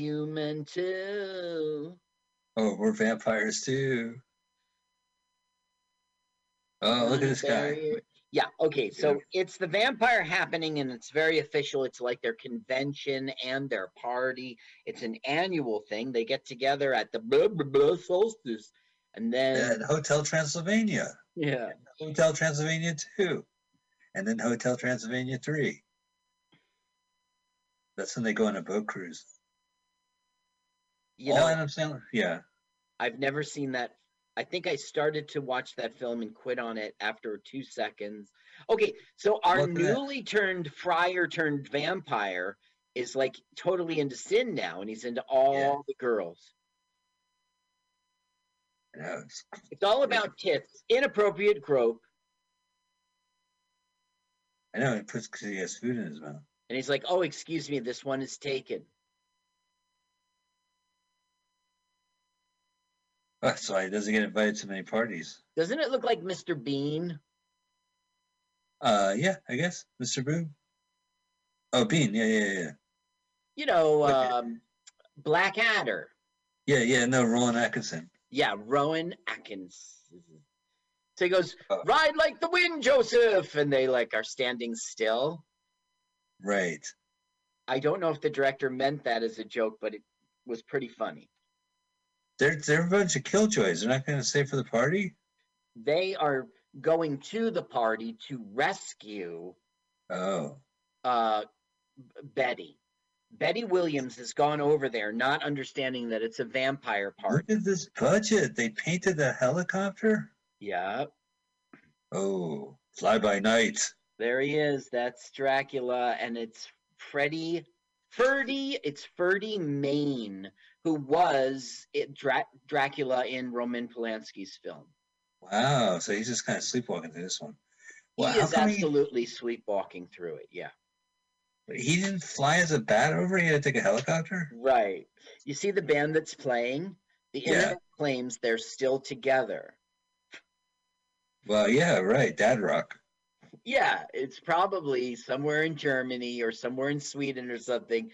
human too. Oh, we're vampires too. Oh, look at this guy. Yeah, okay, so it's the vampire happening and it's very official. It's like their convention and their party. It's an annual thing. They get together at the blah, blah, blah solstice. And then, And Hotel Transylvania. yeah, Hotel Transylvania 2. And then Hotel Transylvania 3. That's when they go on a boat cruise. You All know, Adam Sandler. Yeah. I've never seen that. I think I started to watch that film and quit on it after two seconds. Okay, so our Look newly turned friar turned vampire is like totally into sin now, and he's into all the girls. I know, it's- It's all about tits, inappropriate grope, I know he puts because he has food in his mouth. and he's like, "Oh, excuse me, this one is taken." That's why he doesn't get invited to many parties. Doesn't it look like Mr. Bean? Uh, yeah, I guess Mr. Boom. Oh, Bean. Yeah, yeah, yeah, You know, um, Blackadder. yeah, yeah. No, Roland Atkinson. Yeah, Rowan Atkins. So he goes, Oh. "Ride like the wind, Joseph," and they like are standing still. Right. I don't know if the director meant that as a joke, but it was pretty funny. They're they're a bunch of killjoys. They're not going to stay for the party. They are going to the party to rescue Oh, uh, Betty. Betty Williams has gone over there, not understanding that it's a vampire party. look at this budget. They painted the helicopter. Yeah, Oh, fly by night. there he is. That's Dracula, and it's Freddie Ferdy. It's Ferdy Mayne, who was it Dra- Dracula in Roman Polanski's film. Wow. So he's just kind of sleepwalking through this one. He Well, how is come he, absolutely sleepwalking through it. Yeah. he didn't fly as a bat over? He had to take a helicopter. Right. You see the band that's playing? The Yeah. internet claims they're still together. Well, yeah, right. Dad rock. Yeah, it's probably somewhere in Germany or somewhere in Sweden or something.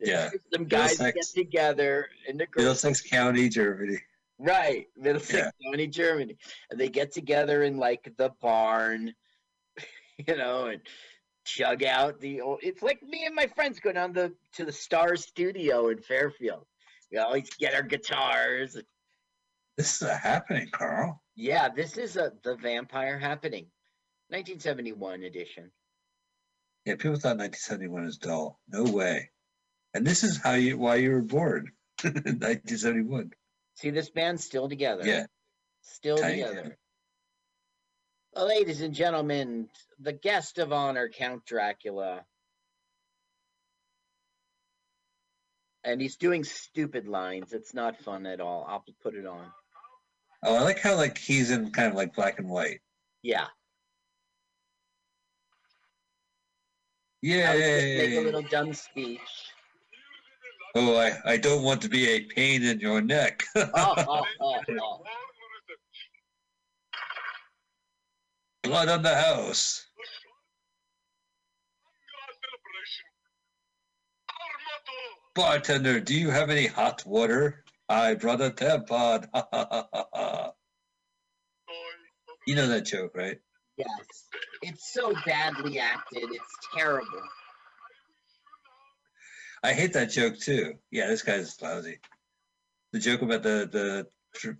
Yeah. Some guys get together in the. Middlesex County, Germany. Right, Middlesex County, Germany. And they get together in like the barn, you know, and chug out the old it's like me and my friends go down the to the Star Studio in Fairfield. We always get our guitars. This is a happening, Carl. Yeah, this is a the vampire happening. 1971 edition. Yeah, people thought 1971 was dull. No way. And this is how you why you were bored. 1971. See this band still together. Yeah. Still together. Ladies and gentlemen, the guest of honor, Count Dracula. And he's doing stupid lines. It's not fun at all. I'll put it on. Oh, I like how like he's in kind of like black and white. Yeah. Just make a little dumb speech. Oh, I, I don't want to be a pain in your neck. Blood on the house. Bartender, do you have any hot water? I brought a tampon. you know that joke, right? Yes. It's so badly acted. It's terrible. I hate that joke too. Yeah, this guy's lousy. The joke about the the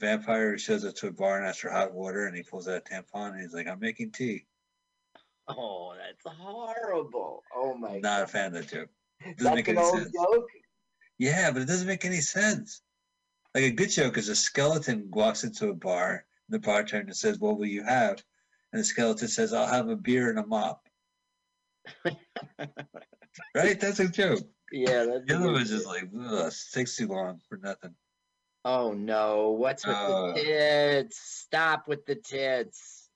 vampire who shows up to a bar and asks for hot water, and he pulls out a tampon, and he's like, "I'm making tea." Oh, that's horrible. Oh my Not a fan of that joke. Doesn't That's make an any old sense. joke. Yeah, but it doesn't make any sense. Like a good joke is a skeleton walks into a bar, and the bartender says, "What will you have?" And the skeleton says, "I'll have a beer and a mop." right? That's a joke. Yeah, The other one's just like, Ugh, takes too long for nothing. Oh no, what's with Uh, the tits? Stop with the tits.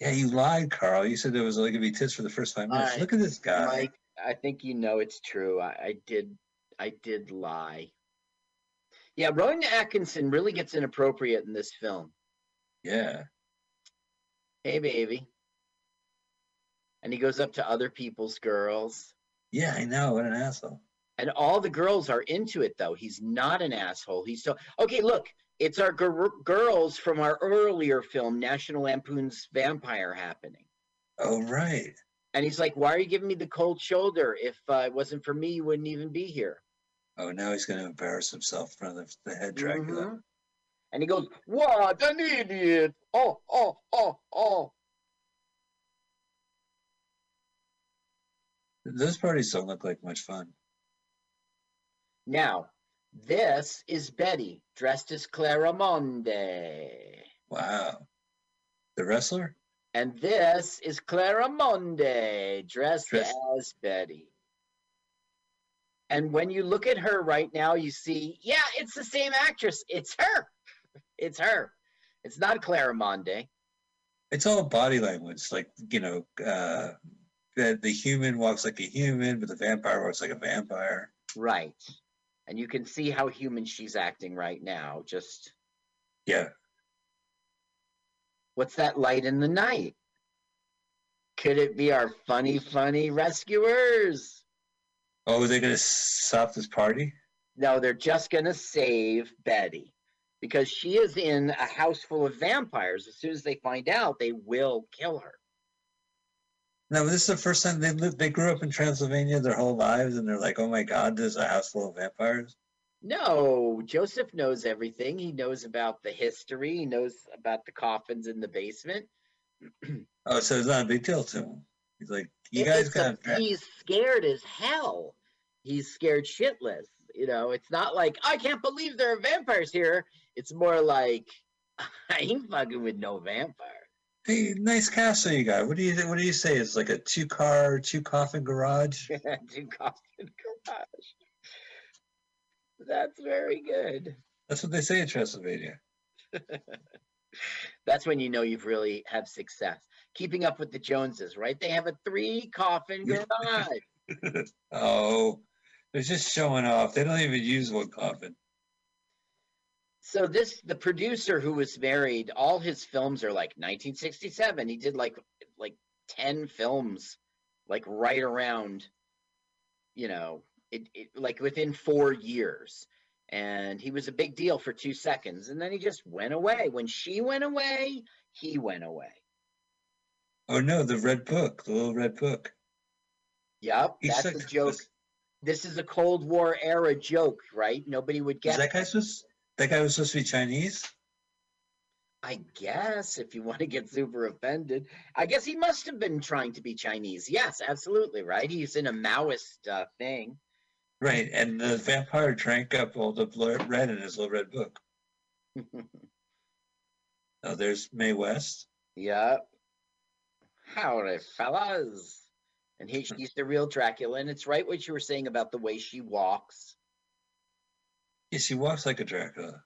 Yeah, you lied, Carl. You said there was only gonna be tits for the first five minutes. Alright, Look at this guy. Mike, I think you know it's true. I, I did I did lie. Yeah, Rowan Atkinson really gets inappropriate in this film. Yeah. Hey baby. And he goes up to other people's girls. Yeah, I know. What an asshole. And all the girls are into it, though. He's not an asshole. He's so okay. Look, it's our gir- girls from our earlier film, National Lampoon's Vampire, happening. Oh right. And he's like, "Why are you giving me the cold shoulder? If uh, it wasn't for me, you wouldn't even be here." Oh, now he's going to embarrass himself in front of the head Dracula. Mhm. And he goes, "What an idiot! Oh, oh, oh, oh!" Those parties don't look like much fun. Now, this is Betty dressed as Clarimonde. Wow. The wrestler? And this is Clarimonde dressed Dressed- as Betty. And when you look at her right now, you see, yeah, it's the same actress. It's her. It's her. It's not Clarimonde. It's all body language. Like, you know, uh, the, the human walks like a human, but the vampire walks like a vampire. Right. And you can see how human she's acting right now. Just Yeah. what's that light in the night? Could it be our funny, funny rescuers? Oh, are they going to stop this party? No, they're just going to save Betty because she is in a house full of vampires. As soon as they find out, they will kill her. No, this is the first time they lived. They grew up in Transylvania their whole lives, and they're like, "Oh my God, there's a house full of vampires." No, Joseph knows everything. He knows about the history, he knows about the coffins in the basement. Oh, so it's not a big deal to him. He's like, "You If guys got." a- he's scared as hell. He's scared shitless. You know, it's not like I can't believe there are vampires here. It's more like I ain't fucking with no vampire. Hey, nice castle you got. What do you What do you say? It's like a two car, two coffin garage. Two coffin garage. That's very good. That's what they say in Transylvania. That's when you know you've really have success. Keeping up with the Joneses, right? They have a three coffin garage. oh, they're just showing off. They don't even use one coffin. So this the producer who was married, all his films are like 1967. He did like like 10 films like right around you know, it, it like within 4 years. And he was a big deal for 2 seconds and then he just went away. When she went away, he went away. Oh no, the red book, the little red book. Yep, He's that's like- a joke. This is a Cold War era joke, right? Nobody would Is get that guy supposed? That guy was supposed to be Chinese. I guess if you want to get super offended, I guess he must have been trying to be Chinese. Yes, absolutely, right? He's in a Maoist uh, thing. Right, and the vampire drank up all the blood red in his little red book. Oh, there's Mae West. yep. Howdy, fellas. And he, she's the real Dracula, and it's right what you were saying about the way she walks. Yeah, she walks like a Dracula.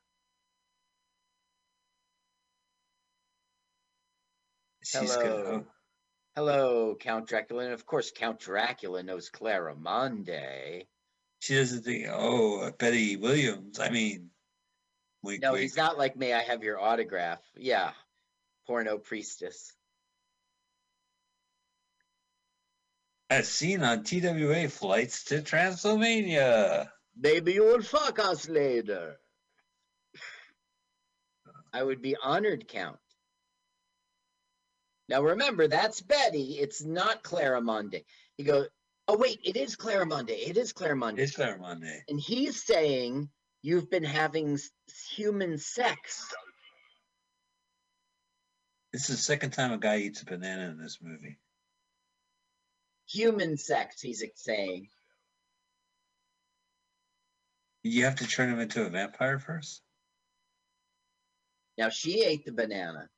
Hello. Hello, Count Dracula. And of course, Count Dracula knows Clara Monday. She doesn't think, oh, uh, Betty Williams. I mean, wink, No, wink. he's not like, may I have your autograph? Yeah, porno priestess. As seen on TWA flights to Transylvania. Maybe you will fuck us later. I would be honored, Count. Now remember, that's Betty. It's not Clarimonde. He goes, Oh, wait, it is Clarimonde. It is Clarimonde. It's Clarimonde. and he's saying you've been having human sex. This is the second time a guy eats a banana in this movie. Human sex, he's saying. You have to turn him into a vampire first? Now she ate the banana.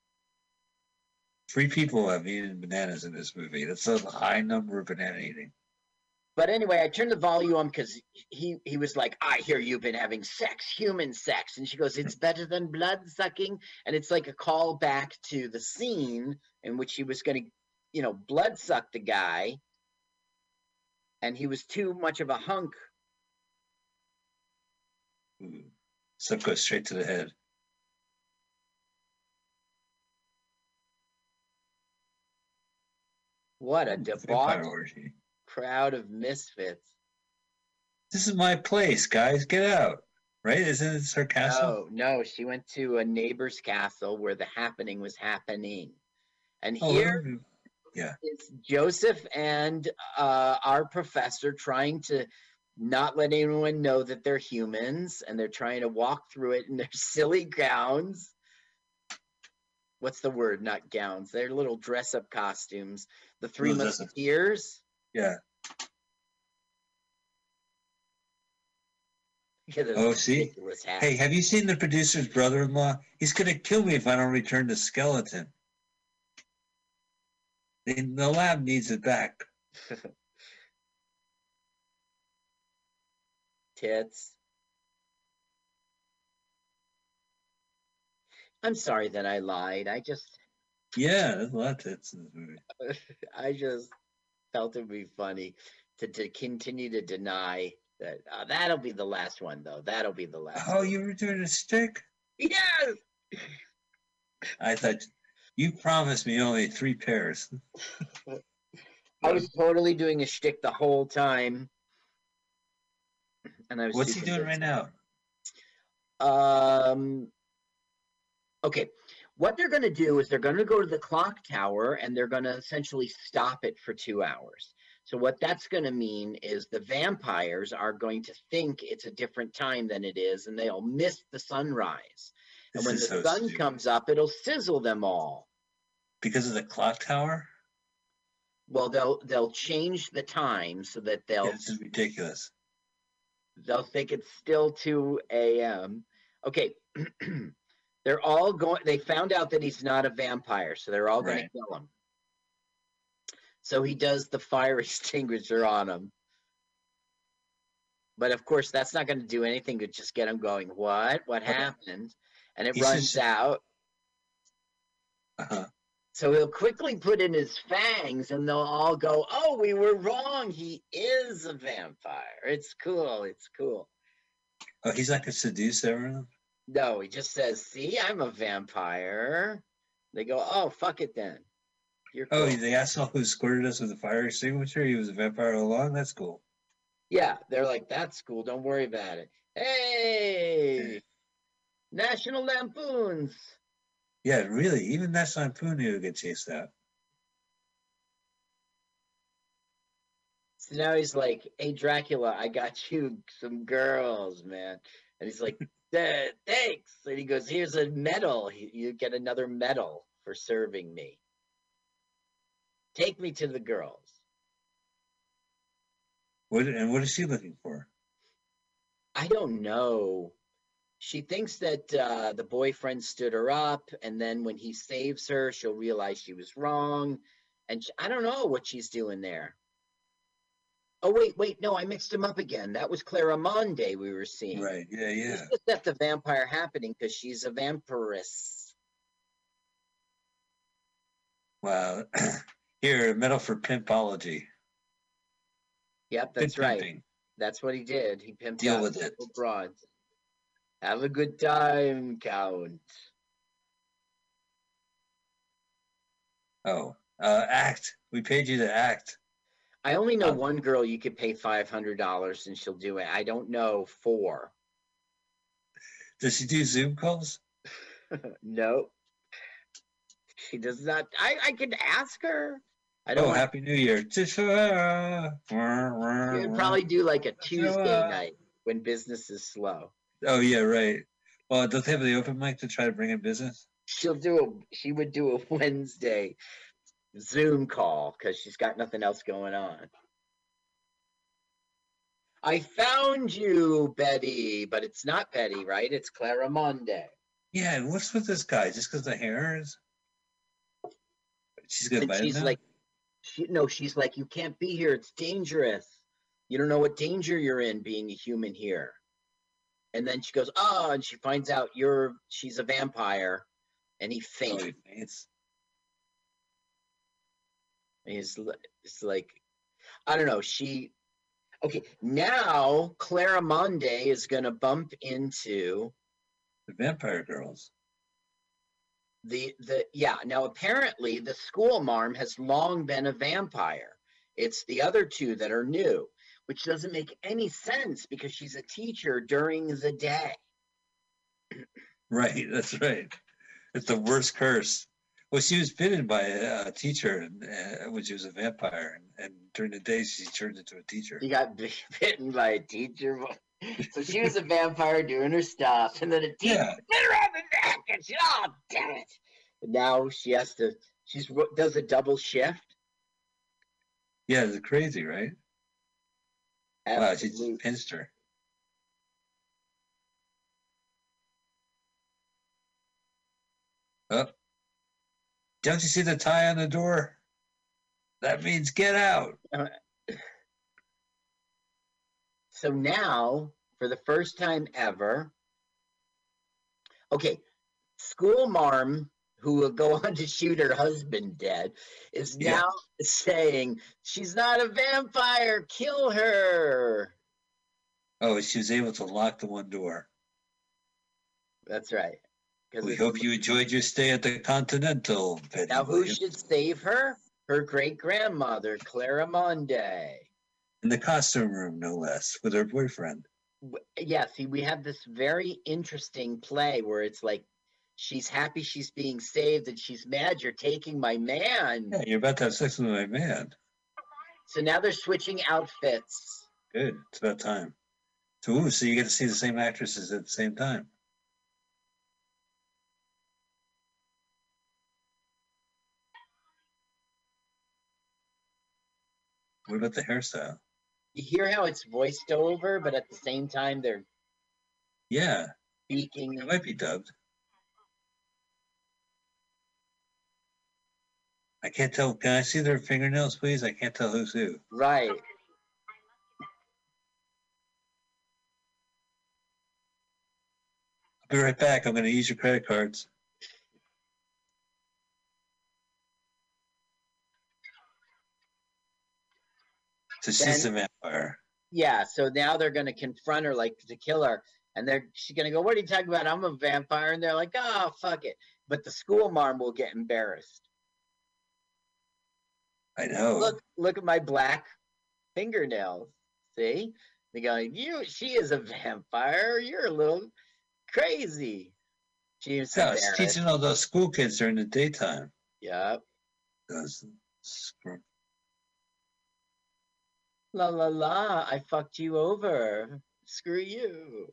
Three people have eaten bananas in this movie. That's a high number of banana eating. But anyway, I turned the volume on because he he was like, "I hear you've been having sex, human sex," and she goes, "It's better than blood sucking," and it's like a call back to the scene in which he was going to, you know, blood suck the guy, and he was too much of a hunk. Ooh. Stuff goes straight to the head. What a debauched crowd of misfits. This is my place, guys. Get out. Right? Isn't it her castle? No, no, she went to a neighbor's castle where the happening was happening. And Oh, here yeah. is Joseph and uh, our professor trying to not let anyone know that they're humans and they're trying to walk through it in their silly gowns. What's the word? Not gowns. They're little dress up costumes. The three Little dress-up. musketeers. Yeah. Oh, see? ridiculous. Hey, have you seen the producer's brother-in-law? He's gonna kill me if I don't return the skeleton. The, the lab needs it back. Tits. I'm sorry that I lied. I just, Yeah, there's a lot of tits in this movie. I just felt it would be funny to, to continue to deny that. Uh, that'll be the last one, though. That'll be the last. Oh, one. you were doing a stick? yes. I thought you promised me only three pairs. I was totally doing a shtick the whole time, and I was. What's he doing right now? Um. Okay, what they're going to do is they're going to go to the clock tower and they're going to essentially stop it for two hours. So what that's going to mean is the vampires are going to think it's a different time than it is, and they'll miss the sunrise. And when the so sun stupid. comes up, it'll sizzle them all. because of the clock tower. Well, they'll they'll change the time so that they'll Yeah, this is ridiculous. They'll think it's still 2 a.m. Okay. they're all going they found out that he's not a vampire, so they're all going Right. to kill him. So he does the fire extinguisher on him. But of course, that's not going to do anything to just get him going. What? What Okay. happened? And it runs out. Uh-huh. So he'll quickly put in his fangs and they'll all go, Oh, we were wrong. He is a vampire. It's cool. It's cool. Oh, he's not gonna seduce everyone. No, he just says, "See, I'm a vampire." They go, "Oh, fuck it then." You're oh, cool. Oh, the asshole who squirted us with a fire extinguisher. He was a vampire all along. That's cool. yeah, they're like, "That's cool. Don't worry about it." Hey, National Lampoons. Yeah, really. Even that knew to get chased out. So now he's like, "Hey, Dracula, I got you some girls, man." And he's like, "Eh, "Thanks." And he goes, "Here's a medal. You get another medal for serving me. Take me to the girls." What and what is she looking for? I don't know. She thinks that uh, the boyfriend stood her up, and then when he saves her, she'll realize she was wrong. And sh I don't know what she's doing there. Oh wait, wait, no, I mixed him up again. That was Clarimonde we were seeing. Right. Yeah. Yeah. Is set the vampire happening because she's a vampiress. Wow. Here, a medal for pimpology. Yep, that's right. pimping. That's what he did. He pimped Deal out with it. broads. Have a good time, Count. Oh, uh, act. We paid you to act. I only know Um, one girl you could pay five hundred dollars and she'll do it. I don't know four. Does she do Zoom calls? no, she does not. I I could ask her. I don't. Oh, Happy New Year. Tishara. You'd probably do like a Tuesday night when business is slow. Oh yeah, right. Well, don't they have the open mic to try to bring in business? She'll do a. She would do a Wednesday Zoom call because she's got nothing else going on. I found you, Betty, but it's not Betty, right? It's Clarimonde. Yeah, and what's with this guy? Just because the hair is? She's gonna she's now? like, she, no, she's like, you can't be here. It's dangerous. You don't know what danger you're in being a human here. And then she goes, oh, and she finds out you're, she's a vampire. And he Oh, faints. he faints. He's, it's like, I don't know. She, okay, now Clarimonde is going to bump into The vampire girls. the the yeah now apparently the school marm has long been a vampire it's the other two that are new which doesn't make any sense because she's a teacher during the day. Right, that's right. It's the worst curse. Well, she was bitten by a, a teacher uh, when she was a vampire, and, and during the day she turned into a teacher. She got bitten by a teacher. So she was a vampire doing her stuff, and then a teacher Yeah. bit her on the neck, and she, oh, damn it. And now she has to, she's does a double shift. Yeah, it's crazy, right? Wow, she a her. Oh. Don't you see the tie on the door? That means get out. Uh, so now, for the first time ever, okay, school marm who will go on to shoot her husband dead is Yeah. now saying she's not a vampire, kill her. Oh, she was able to lock the one door. That's right. We hope you enjoyed your stay at the Continental, Betty Now, who Williams. should save her? Her great grandmother, Clarimonde. In the costume room, no less, with her boyfriend. yeah, see, we have this very interesting play where it's like she's happy she's being saved and she's mad you're taking my man. Yeah, you're about to have sex with my man. So now they're switching outfits. Good. It's about time. So, ooh, so you get to see the same actresses at the same time. What about the hairstyle? You hear how it's voiced over, but at the same time they're Yeah, speaking. it might be dubbed. I can't tell. Can I see their fingernails, please? I can't tell who's who. Right. I'll be right back. I'm going to use your credit cards. So she's a vampire. Yeah, so now they're gonna confront her like to kill her. And they're she's gonna go, What are you talking about? I'm a vampire. And they're like, Oh fuck it. But the school marm will get embarrassed. I know. look look at my black fingernails. See? They go you she is a vampire. You're a little crazy. She's Yeah, it's teaching all those school kids during the daytime. yep Those screw- la la la. I fucked you over. Screw you.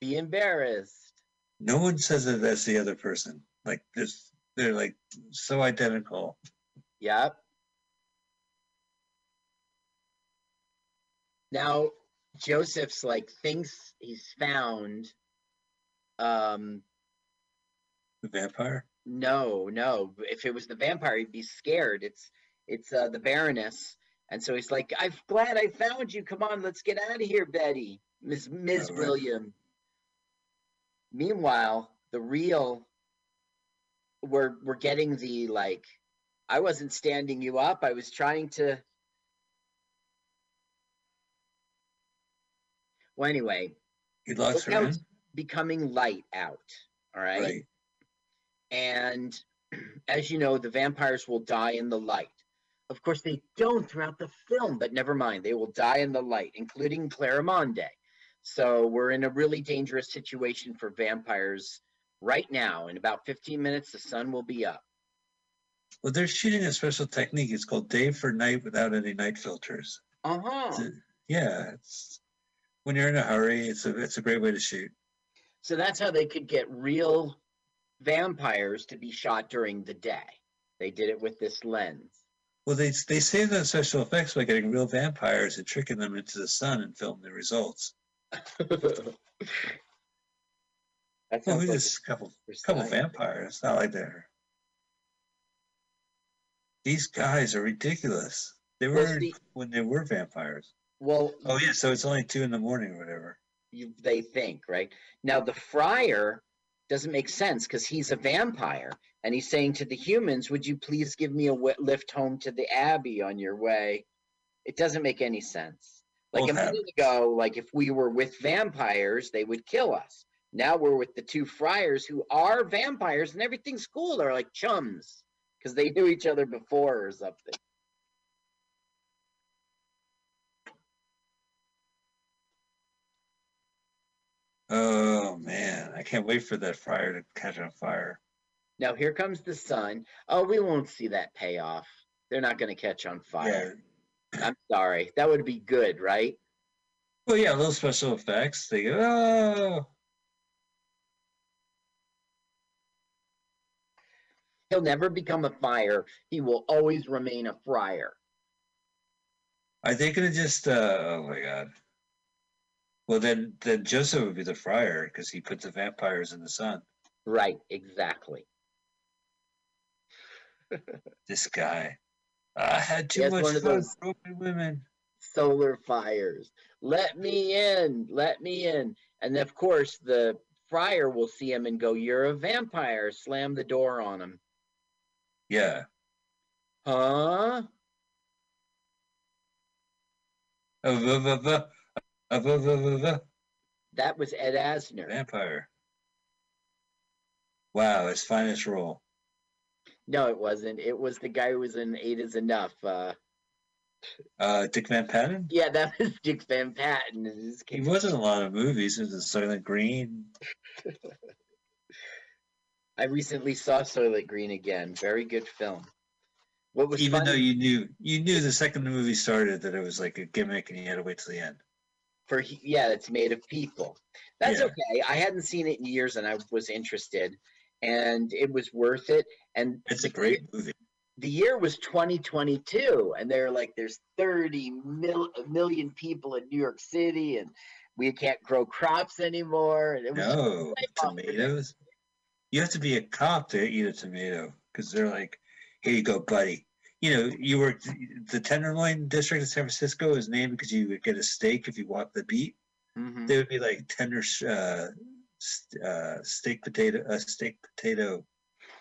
Be embarrassed. No one says that that's the other person. Like this, they're like so identical. Yep now joseph's like thinks he's found um The vampire. No, no. If it was the vampire, he'd be scared. It's it's uh, the Baroness, and so he's like, "I'm glad I found you. Come on, let's get out of here, Betty, Miss Miss right. William." Meanwhile, the real we're we're getting the like, I wasn't standing you up. I was trying to. Well, anyway, He look her how becoming light out. All right. Right. And as you know, the vampires will die in the light. Of course, they don't throughout the film, but never mind. They will die in the light, including Clarimonde. So we're in a really dangerous situation for vampires right now. In about 15 minutes, the sun will be up. Well, they're shooting a special technique. It's called day for night without any night filters. Uh huh. Yeah, it's when you're in a hurry. It's a it's a great way to shoot. So that's how they could get real vampires to be shot during the day. They did it with this lens. Well, they they saved on special effects by getting real vampires and tricking them into the sun and filming the results. that Well, we like just a couple couple vampires. It's not like they're. These guys are ridiculous. They Well, were see- when they were vampires. Well, Oh yeah, so it's only two in the morning or whatever. you, they think, right? Now, the friar doesn't make sense because he's a vampire and he's saying to the humans, Would you please give me a lift home to the Abbey on your way? It doesn't make any sense. Like Well, a minute ago, like if we were with vampires, they would kill us. Now we're with the two friars who are vampires and everything's cool. They're like chums because they knew each other before or something. Oh man, I can't wait for that fire to catch on fire. Now here comes the sun. Oh, we won't see that payoff. They're not going to catch on fire. Yeah. I'm sorry. That would be good, right? Well, yeah, a little special effects. They go, oh, He'll never become a fire. He will always remain a friar. are they gonna just? uh Oh my god. Well, then, then Joseph would be the friar because he puts the vampires in the sun. Right, exactly. This guy. I had too much one of fun those- women. Solar fires. Let me in. Let me in. And of course, the friar will see him and go, You're a vampire. Slam the door on him. Yeah. Huh? Uh. Uh. That was Ed Asner. Vampire. Wow, his finest role. No, it wasn't. It was the guy who was in Eight is Enough. Uh, Uh, Dick Van Patten. yeah, that was Dick Van Patten. He was in a lot of movies. He was in Soylent Green. I recently saw Soylent Green again. Very good film. What was Even funny though you knew, you knew the second the movie started that it was like a gimmick, and you had to wait till the end. for yeah, it's made of people. That's Yeah. okay. I hadn't seen it in years, and I was interested, and it was worth it. And It's a great movie. The year was 2022, and they're like, "There's 30 mil- million people in New York City, and we can't grow crops anymore." And it was No, right off the bat. tomatoes. You have to be a cop to eat a tomato because they're like, "Here you go, buddy." You know, you worked the Tenderloin district of San Francisco is named because you would get a steak if you walked the beat. Mhm. They would be like tender uh, uh, steak potato, uh, steak potato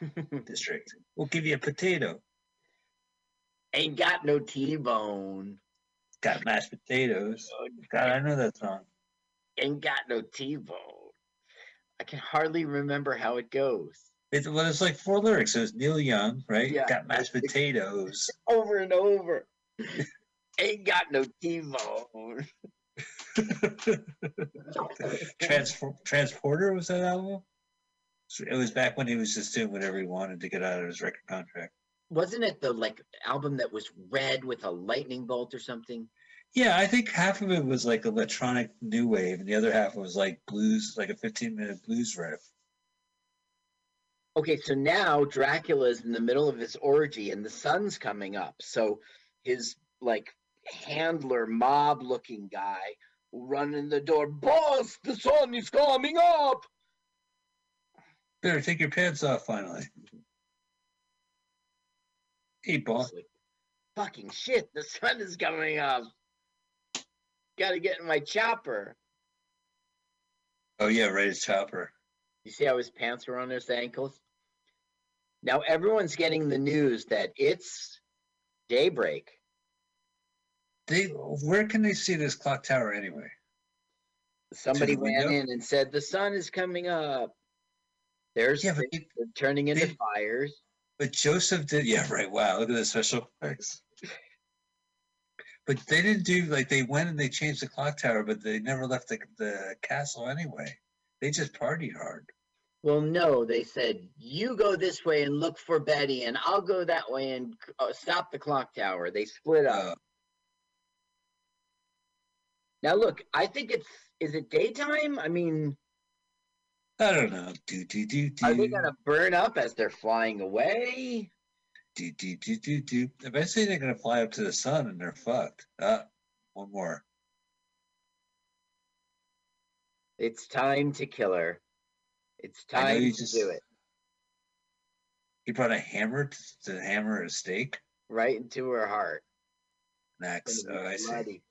district. We'll give you a potato. Ain't got no T-bone. Got mashed potatoes. God, I know that song. Ain't got no T-bone. I can hardly remember how it goes. It, well, it's like four lyrics. It was Neil Young, right? Yeah. Got mashed potatoes. Over and over. Ain't got no T-bone. Transfor- Transporter was that album? It was back when he was just doing whatever he wanted to get out of his record contract. Wasn't it the like album that was red with a lightning bolt or something? Yeah, I think half of it was like electronic new wave, and the other half was like blues, like a 15 minute blues riff. Okay, so now Dracula is in the middle of his orgy and the sun's coming up. So his like handler mob looking guy will run in the door, boss, the sun is coming up. Better take your pants off finally. Hey, boss. Fucking shit, the sun is coming up. Gotta get in my chopper. Oh, yeah, right, it's Chopper. You see how his pants were on his ankles? Now everyone's getting the news that it's daybreak. They, where can they see this clock tower anyway? Somebody ran in and said the sun is coming up. There's Yeah, they- turning into they- fires. But Joseph did, yeah, right. Wow, look at the special effects. But they didn't do like they went and they changed the clock tower, but they never left the, the castle anyway. They just partied hard. Well, no, they said you go this way and look for Betty, and I'll go that way and uh, stop the clock tower. They split up. Uh, now look, I think it's is it daytime? I mean, I don't know. Do do do do. are they gonna burn up as they're flying away? Do do do do do. Eventually, they're gonna fly up to the sun and they're fucked. Ah, one more. It's time to kill her. It's time to just- do it. He brought a hammer t- to hammer a stake. Right into her heart. Next, oh, I see.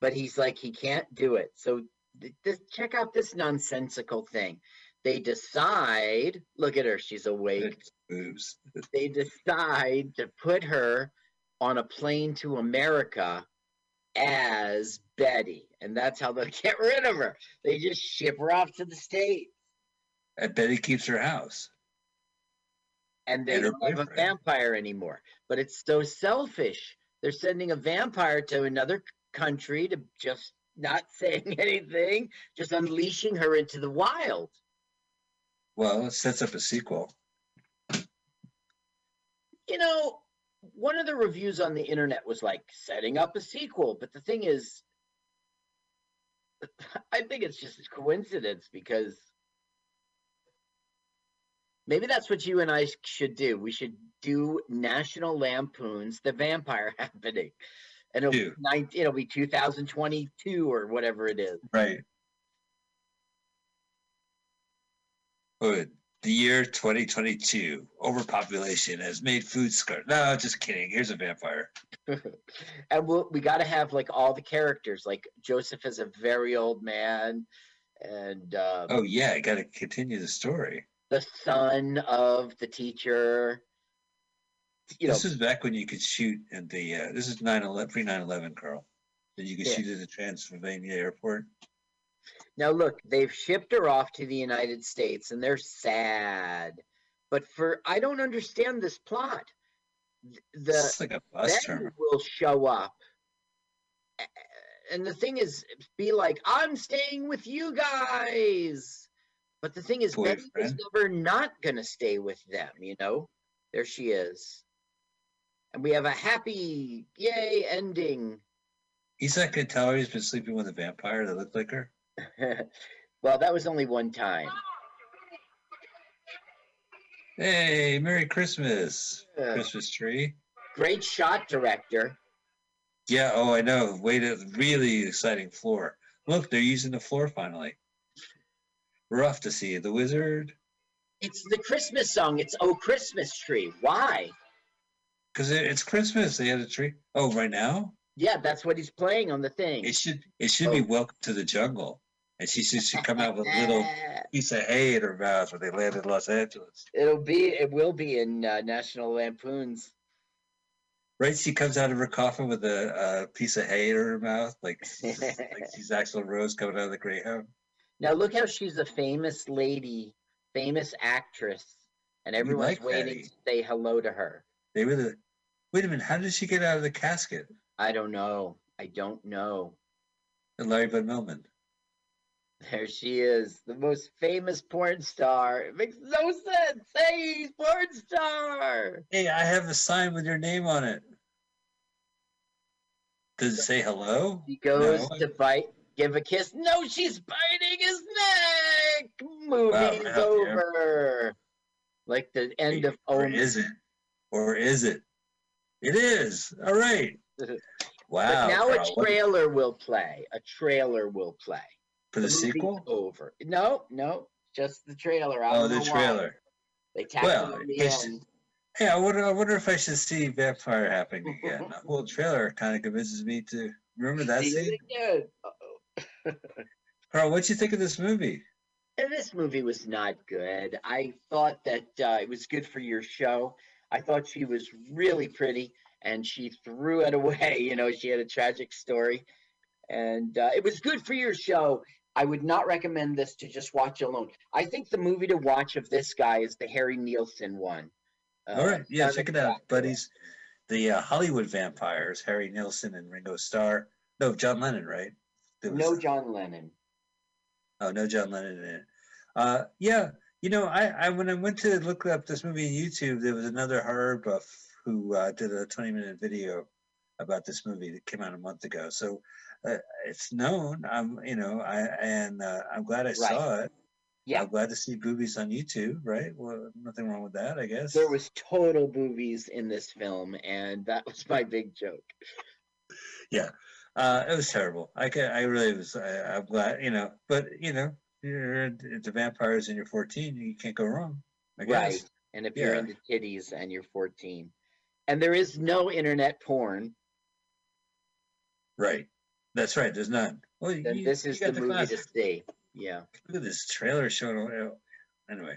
But he's like, he can't do it. So th- this, check out this nonsensical thing. They decide, look at her, she's awake. Boobs. They decide to put her on a plane to America as Betty. And that's how they get rid of her. They just ship her off to the States. And Betty keeps her house. And they And don't have a vampire anymore. But it's so selfish. They're sending a vampire to another country to just not saying anything, just unleashing her into the wild. Well, it sets up a sequel. You know, one of the reviews on the internet was like setting up a sequel, but the thing is, I think it's just a coincidence because maybe that's what you and I should do. We should do National Lampoon's The Vampire Happening. And it'll be, 19, it'll be 2022 or whatever it is. Right. The year 2022, overpopulation has made food scarce. No, just kidding. Here's a vampire. and we'll, we got to have like all the characters. Like Joseph is a very old man, and uh, Oh yeah, I got to continue the story. the son of the teacher. You know, this is back when you could shoot at the. Uh, this is 9/11, pre 9/11, Carl. That you could Yeah. shoot at the Transylvania airport. Now look, they've shipped her off to the United States, and they're sad. But for I don't understand this plot. Th- The like a bus Ben terminal. will show up. And the thing is, be like, I'm staying with you guys. But the thing is, Betty was Boyfriend. never not going to stay with them, you know? There she is. And we have a happy, yay, ending. Not gonna tell her he's been sleeping with a vampire that looked like her. well, that was only one time. Hey, Merry Christmas, Uh, Christmas tree. great shot director. Yeah, oh, I know. Wait, a really exciting floor. Look, they're using the floor finally. We're to see the wizard It's the Christmas song. It's Oh Christmas Tree. Why? because it's Christmas. They had a tree. Oh, right now Yeah, that's what he's playing on the thing. it should it should be Oh. Welcome to the Jungle, and she should, should come out with a little piece of hay in her mouth when they land in Los Angeles. It'll be. It will be in uh, National Lampoon's. Right, she comes out of her coffin with a, a piece of hay in her mouth, like like she's Axl Rose coming out of the Greyhound. Now look how she's a famous lady, famous actress, and everyone's like waiting Betty. to say hello to her. They really. Wait a minute, how did she get out of the casket? I don't know. I don't know. And Larry Bud Melman. There she is, the most famous porn star. It makes no sense. Hey, porn star. Hey, I have a sign with your name on it. Does it say hello? He goes No. to bite, give a kiss. No, she's biting his neck. Movie's yeah. over. Like the end of or is it? Or is it? It is. All right. Wow. but now a trailer will play. A trailer will play. For the movie's sequel? over. No, no, just the trailer. I Oh, the know why. trailer. They tacked Well, it the end. Hey, I wonder. I wonder if I should see Vampire happening again. The whole trailer kind of convinces me to remember that scene. again. Carl, what'd you think of this movie? And this movie was not good. I thought that uh, it was good for your show. I thought she was really pretty, and she threw it away. You know, she had a tragic story, and uh, it was good for your show. I would not recommend this to just watch alone. I think the movie to watch of this guy is the Harry Nilsson one. Uh, All right, yeah, check it out, buddies. The uh, Hollywood vampires, Harry Nilsson and Ringo Starr. No, John Lennon, right? No John Lennon. Oh, no John Lennon in it. Uh, yeah, you know, I, I when I went to look up this movie on YouTube, there was another horror buff who uh, did a 20 minute video about this movie that came out a month ago. So uh, it's known. I'm, you know, I and uh, I'm glad I saw it. Yeah. I'm glad to see boobies on YouTube. Right? Well, nothing wrong with that, I guess. There was total boobies in this film, and that was my big joke. Yeah, uh, it was terrible. I can, I really was. I, I'm glad, you know. But you know, you're into vampires and you're 14, you can't go wrong. I guess. Right. And if you're Yeah. into titties and you're 14. And there is no internet porn, Right. That's right. There's none. Well, you, then you- this is got the movie to classic. see. Yeah. Look at this trailer showing. oh, Anyway,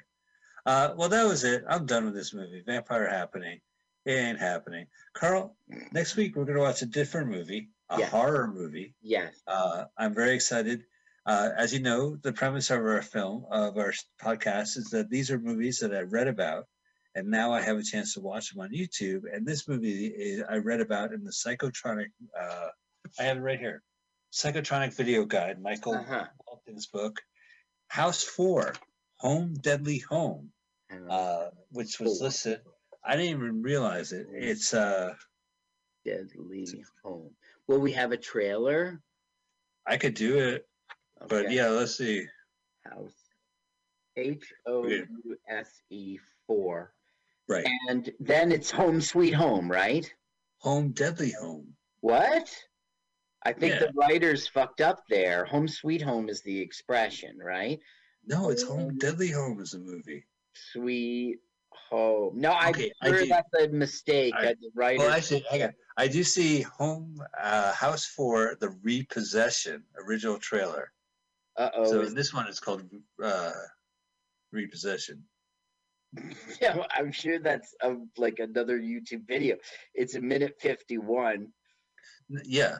uh, well, that was it. I'm done with this movie. Vampire happening. It ain't happening. Carl, next week we're gonna watch a different movie, a Yeah. horror movie. Yes. Uh, I'm very excited. Uh, as you know, the premise of our film, of our podcast, is that these are movies that I read about, and now I have a chance to watch them on YouTube. And this movie is, I read about in the Psychotronic. I have it right here. Psychotronic Video Guide, Michael Uh-huh. Walton's book. House Four, Home Deadly Home, uh, which was listed. I didn't even realize it. It's uh, Deadly Home. Will we have a trailer? I could do it, but yeah, let's see. House. H O U S E four. Right, And then it's Home Sweet Home, right? Home Deadly Home. What? I think Yeah. the writers fucked up there. Home Sweet Home is the expression, right? No, it's. Home Deadly Home is the movie. Sweet Home. No, I'm Okay, I do- that's a mistake. I- that the writers. Well, actually, hang on. I do see Home uh, House for the Repossession original trailer. uh oh. So this one is called uh, Repossession. yeah, I'm sure that's a, like another YouTube video. It's a minute 51. Yeah,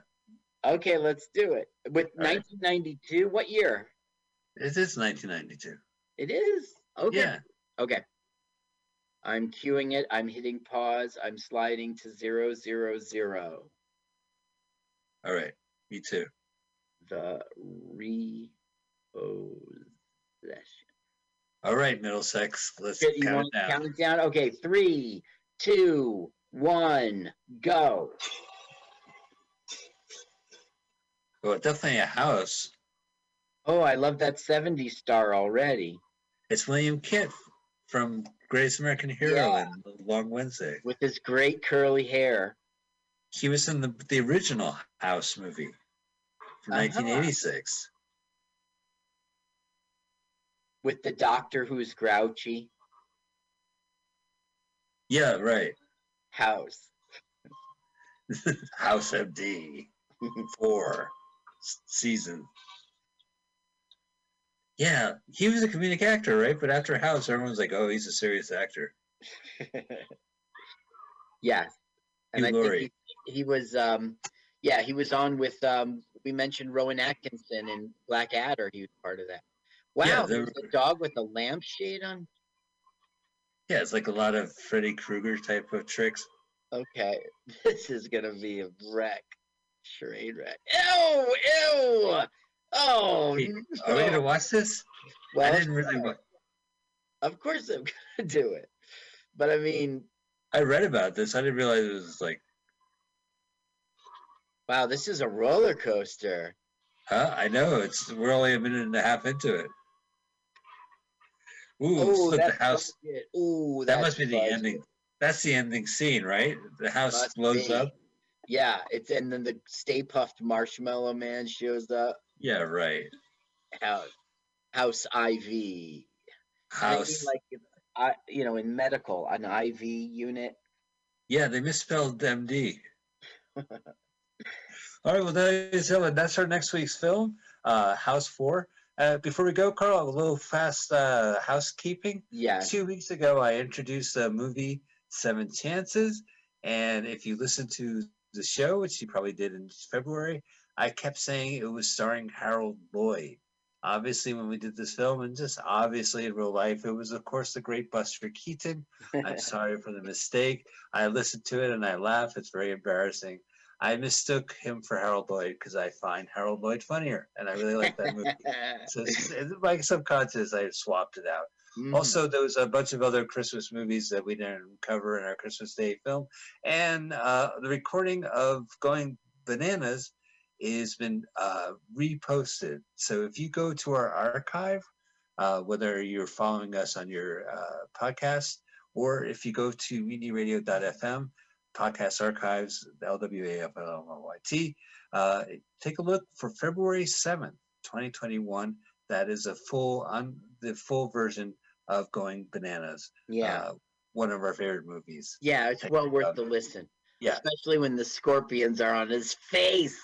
Okay, let's do it. With All right. 1992, what year? it is 1992. It is. Okay. Yeah, Okay. I'm queuing it. I'm hitting pause. I'm sliding to zero zero zero. all right. Me too. The repossession. All right, Middlesex. Let's count it down. count it down? Okay, three, two, one, go. Well, definitely a house. Oh, I love that 70s star already It's William Katt from Greatest American Hero Yeah. and Long Wednesday. with his great curly hair. He was in the the original House movie from Uh-huh. 1986. with the doctor who's grouchy. Yeah, right. House. House MD four season. Yeah, he was a comedic actor, right? But after House, everyone's like, "Oh, he's a serious actor." yeah, And I Hugh think he, he was um yeah, he was on with um we mentioned Rowan Atkinson and Blackadder, he was part of that. Wow, Yeah, a dog with a lampshade on. Yeah, it's like a lot of Freddy Krueger type of tricks. Okay. This is gonna be a wreck. Train wreck. Ew, ew. Oh Hey, Are we gonna watch this? well, I didn't really. Of course I'm gonna do it. But I mean, I read about this. I didn't realize it was like, wow, this is a roller coaster. huh? I know it's. We're only a minute and a half into it. Ooh, Oh, so the house. Ooh, That must be the ending. That's the ending scene, right? The house Must blows be. up. Yeah, it's and then the Stay Puft Marshmallow Man shows up. Yeah, right. House, House IV. And I mean, House. like, I you know, in medical, an IV unit. Yeah, they misspelled MD. All right, well, that is. And that's our next week's film, uh, House Four. Uh, before we go, Carl, a little fast uh, housekeeping. Yeah. Two weeks ago, I introduced the movie Seven Chances, and if you listen to the show, which you probably did in February, I kept saying it was starring Harold Lloyd. Obviously, when we did this film, and just obviously in real life, it was, of course, the great Buster Keaton. I'm sorry for the mistake. I listened to it and I laugh. It's very embarrassing. I mistook him for Harold Lloyd because I find Harold Lloyd funnier, and I really like that movie. so, it's, it's like subconscious, I swapped it out. Mhm. Also, there was a bunch of other Christmas movies that we didn't cover in our Christmas Day film, and uh, the recording of Going Bananas has been uh, reposted. So if you go to our archive, uh, whether you're following us on your uh, podcast or if you go to mutinyradio.fm, podcast archives, LWAFLYT, uh, take a look for February 7th, 2021. That is a full on the full version of Going Bananas. yeah. uh, one of our favorite movies. yeah, it's well worth the listen. Yeah. Especially when the scorpions are on his face.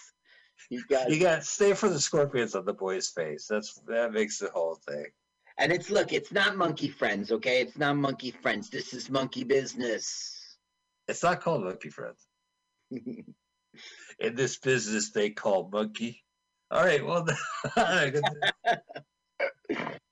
You got You got to stay for the scorpions on the boy's face. That's that makes the whole thing. and it's look, it's not monkey friends, okay? It's not monkey friends. This is monkey business. It's not called Monkey Friends. In this business, they call monkey. All right. Well,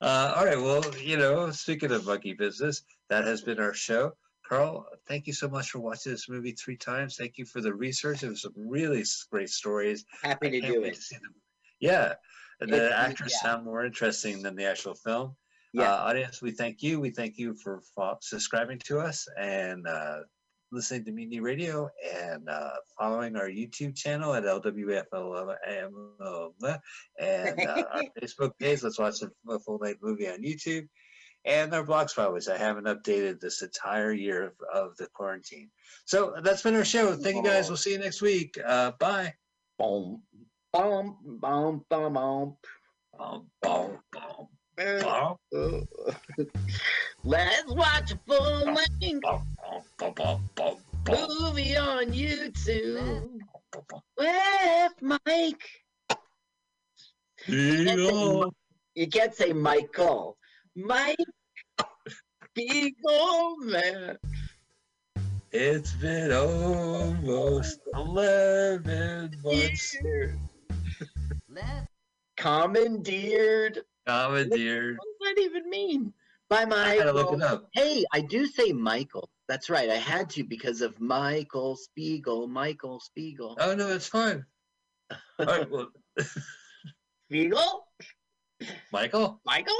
uh, all right. Well, you know, speaking of monkey business, that has been our show. Carl, thank you so much for watching this movie three times. Thank you for the research. It was some really great stories. Happy to do it. to see them. Yeah. The actors yeah. sound more interesting than the actual film. Yeah. Uh, audience, we thank you. We thank you for fo- subscribing to us and uh, listening to Mutiny Radio and uh, following our YouTube channel at LWFLM and uh, our Facebook page. Let's watch a full night movie on YouTube. And our blog spot, which I haven't updated this entire year of, of the quarantine. So that's been our show. Thank you guys. We'll see you next week. Uh, bye. Boom, boom, boom, boom, boom. Boom, boom, boom, Let's watch a full length movie on YouTube with Mike. Eagle. You can't say Michael. Mike Beagle Man. It's been almost 11 months. Commandeered. Commandeered. What does that even mean? By my. I gotta look it up. Hey, I do say Michael. That's right. I had to because of Michael Spiegel. Michael Spiegel. Oh, no, it's fine. All right, well, Spiegel? Michael? Michael?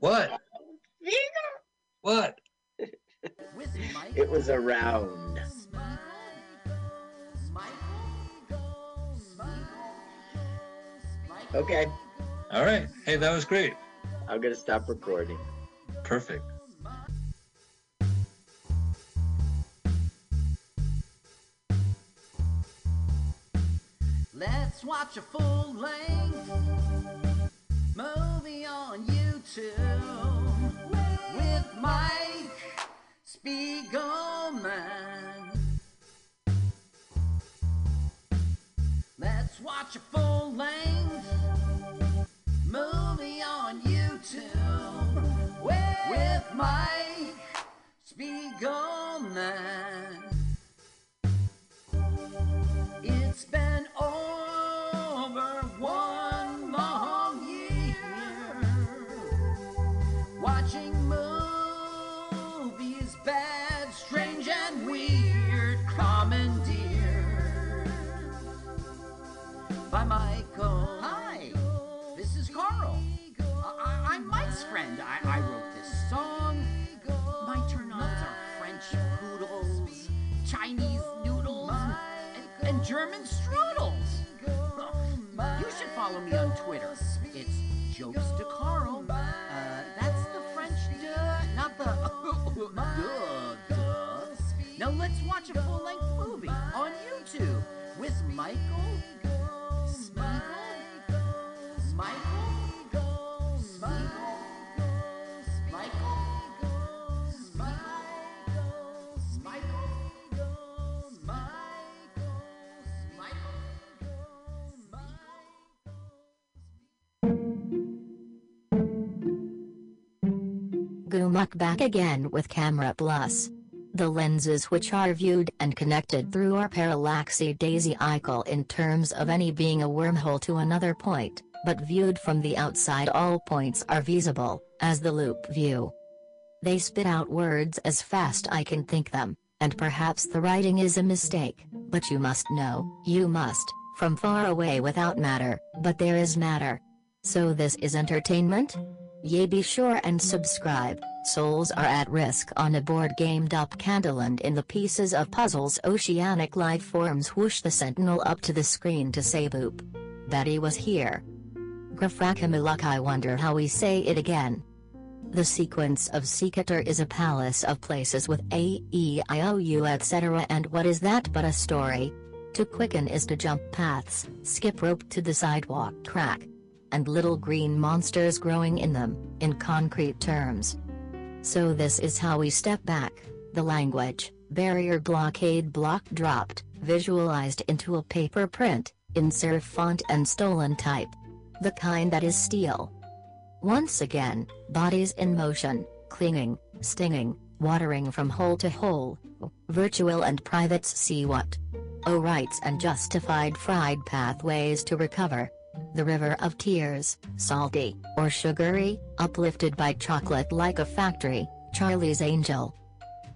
What? Spiegel? What? It was around. Okay, All right. Hey, that was great. I'm gonna stop recording. Perfect. Let's watch a full length movie on YouTube with Mike Spiegelman. Let's watch a full length movie on YouTube with Mike Spiegelman. It's been Gumuk back again with Camera Plus. The lenses which are viewed and connected through our parallaxy daisy icicle in terms of any being a wormhole to another point, but viewed from the outside all points are visible, as the loop view. They spit out words as fast I can think them, and perhaps the writing is a mistake, but you must know, you must, from far away without matter, but there is matter. So this is entertainment? Yea be sure and subscribe, souls are at risk on a board gamed up candle and in the pieces of puzzles oceanic life forms whoosh the sentinel up to the screen to say boop. Betty was here. Grafrakamiluk I wonder how we say it again. The sequence of Seekater is a palace of places with A, E, I, O, U, etc. And what is that but a story? To quicken is to jump paths, skip rope to the sidewalk crack. And little green monsters growing in them, in concrete terms. So this is how we step back, the language, barrier blockade block dropped, visualized into a paper print, in serif font and stolen type. The kind that is steel. Once again, bodies in motion, clinging, stinging, watering from hole to hole, virtual and privates see what. Oh rights and justified fried pathways to recover. The river of tears, salty, or sugary, uplifted by chocolate like a factory, Charlie's Angel.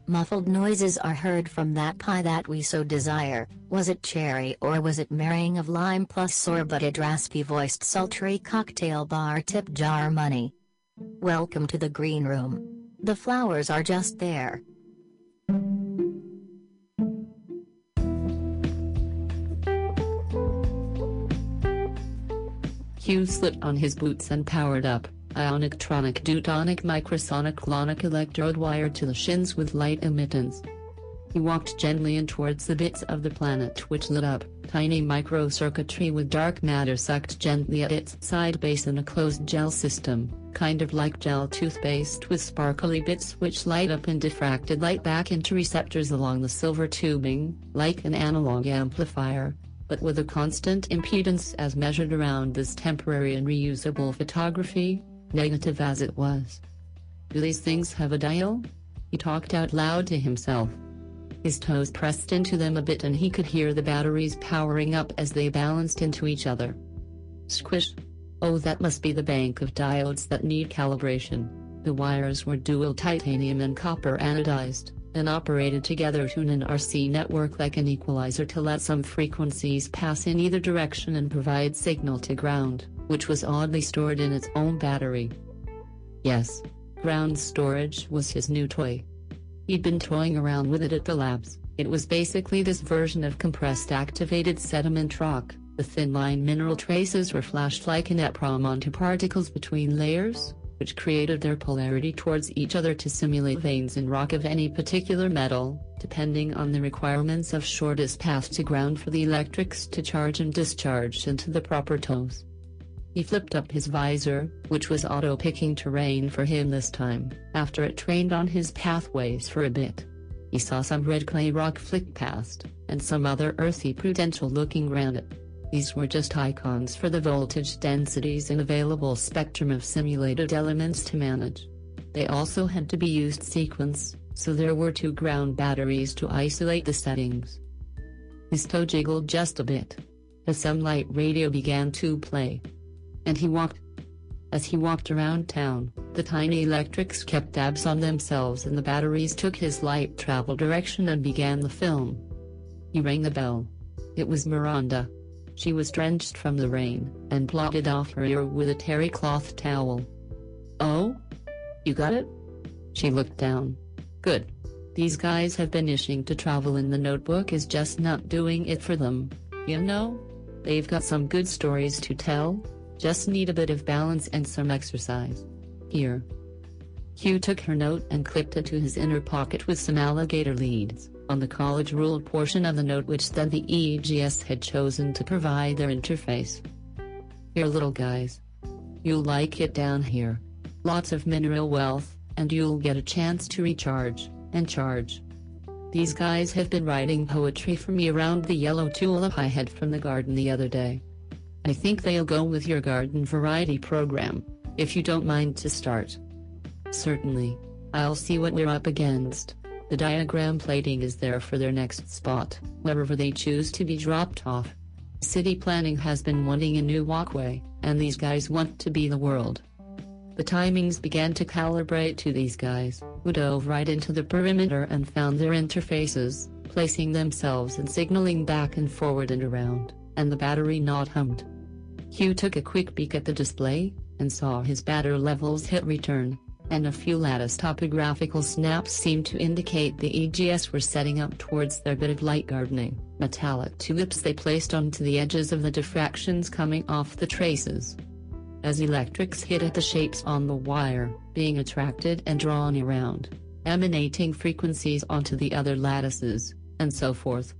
Muffled noises are heard from that pie that we so desire. Was it cherry or was it marrying of lime plus sorbeted raspy voiced sultry cocktail bar tip jar money? Welcome to the green room. The flowers are just there. Hugh slipped on his boots and powered up. Ionic tronic deutonic microsonic clonic electrode wired to the shins with light emittance. He walked gently in towards the bits of the planet which lit up, tiny microcircuitry with dark matter sucked gently at its side base in a closed gel system, kind of like gel toothpaste with sparkly bits which light up and diffracted light back into receptors along the silver tubing, like an analog amplifier, but with a constant impedance as measured around this temporary and reusable photography, negative as it was. Do these things have a dial? He talked out loud to himself. His toes pressed into them a bit and he could hear the batteries powering up as they balanced into each other. Squish. Oh that must be the bank of diodes that need calibration. The wires were dual titanium and copper anodized, and operated together to an RC network like an equalizer to let some frequencies pass in either direction and provide signal to ground, which was oddly stored in its own battery. Yes, ground storage was his new toy. He'd been toying around with it at the labs. It was basically this version of compressed activated sediment rock. The thin line mineral traces were flashed like an EPROM onto particles between layers, which created their polarity towards each other to simulate veins in rock of any particular metal, depending on the requirements of shortest path to ground for the electrics to charge and discharge into the proper toes. He flipped up his visor, which was auto-picking terrain for him this time, after it trained on his pathways for a bit. He saw some red clay rock flick past, and some other earthy prudential-looking granite. These were just icons for the voltage densities and available spectrum of simulated elements to manage. They also had to be used sequence, so there were two ground batteries to isolate the settings. His toe jiggled just a bit. The sunlight radio began to play, and he walked. As he walked around town, the tiny electrics kept tabs on themselves and the batteries took his light travel direction and began the film. He rang the bell. It was Miranda. She was drenched from the rain, and blotted off her ear with a terry cloth towel. Oh? You got it? She looked down. Good. These guys have been itching to travel and the notebook is just not doing it for them, you know? They've got some good stories to tell, just need a bit of balance and some exercise. Here. Hugh took her note and clipped it to his inner pocket with some alligator leads, on the college ruled portion of the note which then the EGS had chosen to provide their interface. Here little guys. You'll like it down here. Lots of mineral wealth, and you'll get a chance to recharge, and charge. These guys have been writing poetry for me around the yellow tulip I had from the garden the other day. I think they'll go with your garden variety program, if you don't mind to start. Certainly. I'll see what we're up against. The diagram plating is there for their next spot, wherever they choose to be dropped off. City planning has been wanting a new walkway, and these guys want to be the world. The timings began to calibrate to these guys, who dove right into the perimeter and found their interfaces, placing themselves and signaling back and forward and around, and the battery not hummed. Hugh took a quick peek at the display, and saw his batter levels hit return, and a few lattice topographical snaps seemed to indicate the EGS were setting up towards their bit of light gardening, metallic tulips they placed onto the edges of the diffractions coming off the traces. As electrics hit at the shapes on the wire, being attracted and drawn around, emanating frequencies onto the other lattices, and so forth.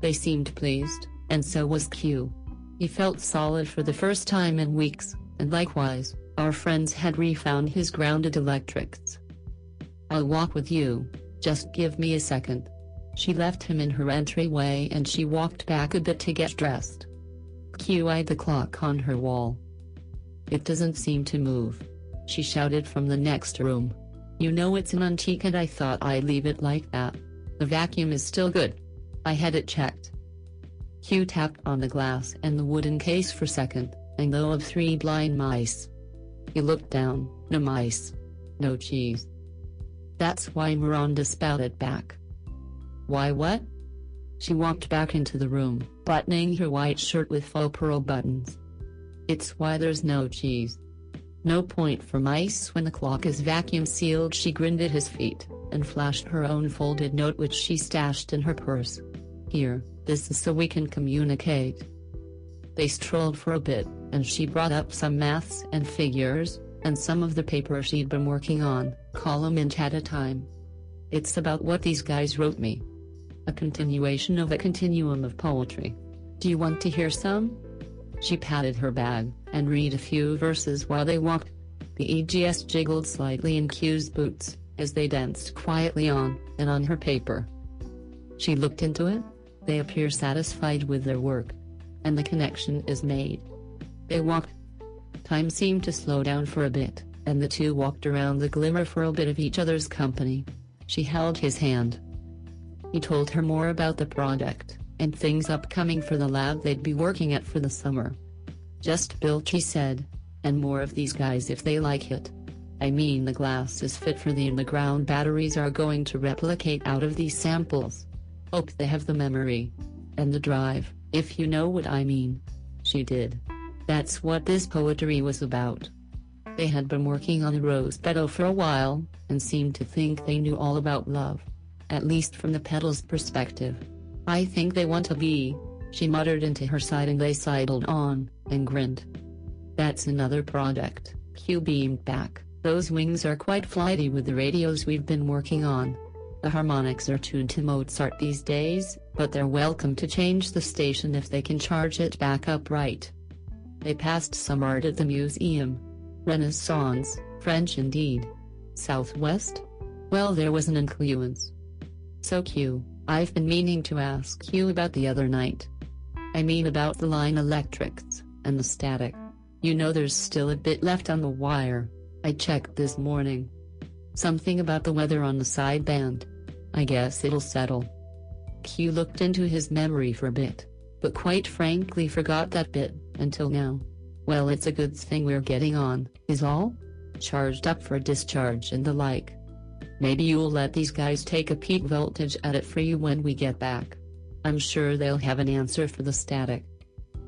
They seemed pleased, and so was Q. He felt solid for the first time in weeks, and likewise, our friends had refound his grounded electrics. I'll walk with you, just give me a second. She left him in her entryway and she walked back a bit to get dressed. Q eyed the clock on her wall. It doesn't seem to move. She shouted from the next room. You know it's an antique and I thought I'd leave it like that. The vacuum is still good. I had it checked. Q tapped on the glass and the wooden case for second, and though of three blind mice. He looked down, no mice. No cheese. That's why Miranda spouted back. Why what? She walked back into the room, buttoning her white shirt with faux pearl buttons. It's why there's no cheese. No point for mice when the clock is vacuum sealed. She grinned at his feet and flashed her own folded note which she stashed in her purse. Here, this is so we can communicate. They strolled for a bit, and she brought up some maths and figures, and some of the paper she'd been working on, column inch at a time. It's about what these guys wrote me. A continuation of a continuum of poetry. Do you want to hear some? She patted her bag, and read a few verses while they walked. The EGS jiggled slightly in Q's boots, as they danced quietly on, and on her paper. She looked into it. They appear satisfied with their work. And the connection is made. They walked. Time seemed to slow down for a bit, and the two walked around the glimmer for a bit of each other's company. She held his hand. He told her more about the project, and things upcoming for the lab they'd be working at for the summer. Just built, she said, and more of these guys if they like it. I mean the glass is fit for the in-the-ground batteries are going to replicate out of these samples. Hope they have the memory. And the drive, if you know what I mean. She did. That's what this poetry was about. They had been working on a rose petal for a while, and seemed to think they knew all about love. At least from the petal's perspective. I think they want to be, she muttered into her side and they sidled on, and grinned. That's another project, Q beamed back. Those wings are quite flighty with the radios we've been working on. The harmonics are tuned to Mozart these days, but they're welcome to change the station if they can charge it back up right. They passed some art at the museum. Renaissance, French indeed. Southwest? Well there was an influence. So Q, I've been meaning to ask you about the other night. I mean about the line electrics, and the static. You know there's still a bit left on the wire. I checked this morning. Something about the weather on the sideband. I guess it'll settle. Q looked into his memory for a bit, but quite frankly forgot that bit, until now. Well it's a good thing we're getting on, is all? Charged up for discharge and the like. Maybe you'll let these guys take a peak voltage at it for you when we get back. I'm sure they'll have an answer for the static.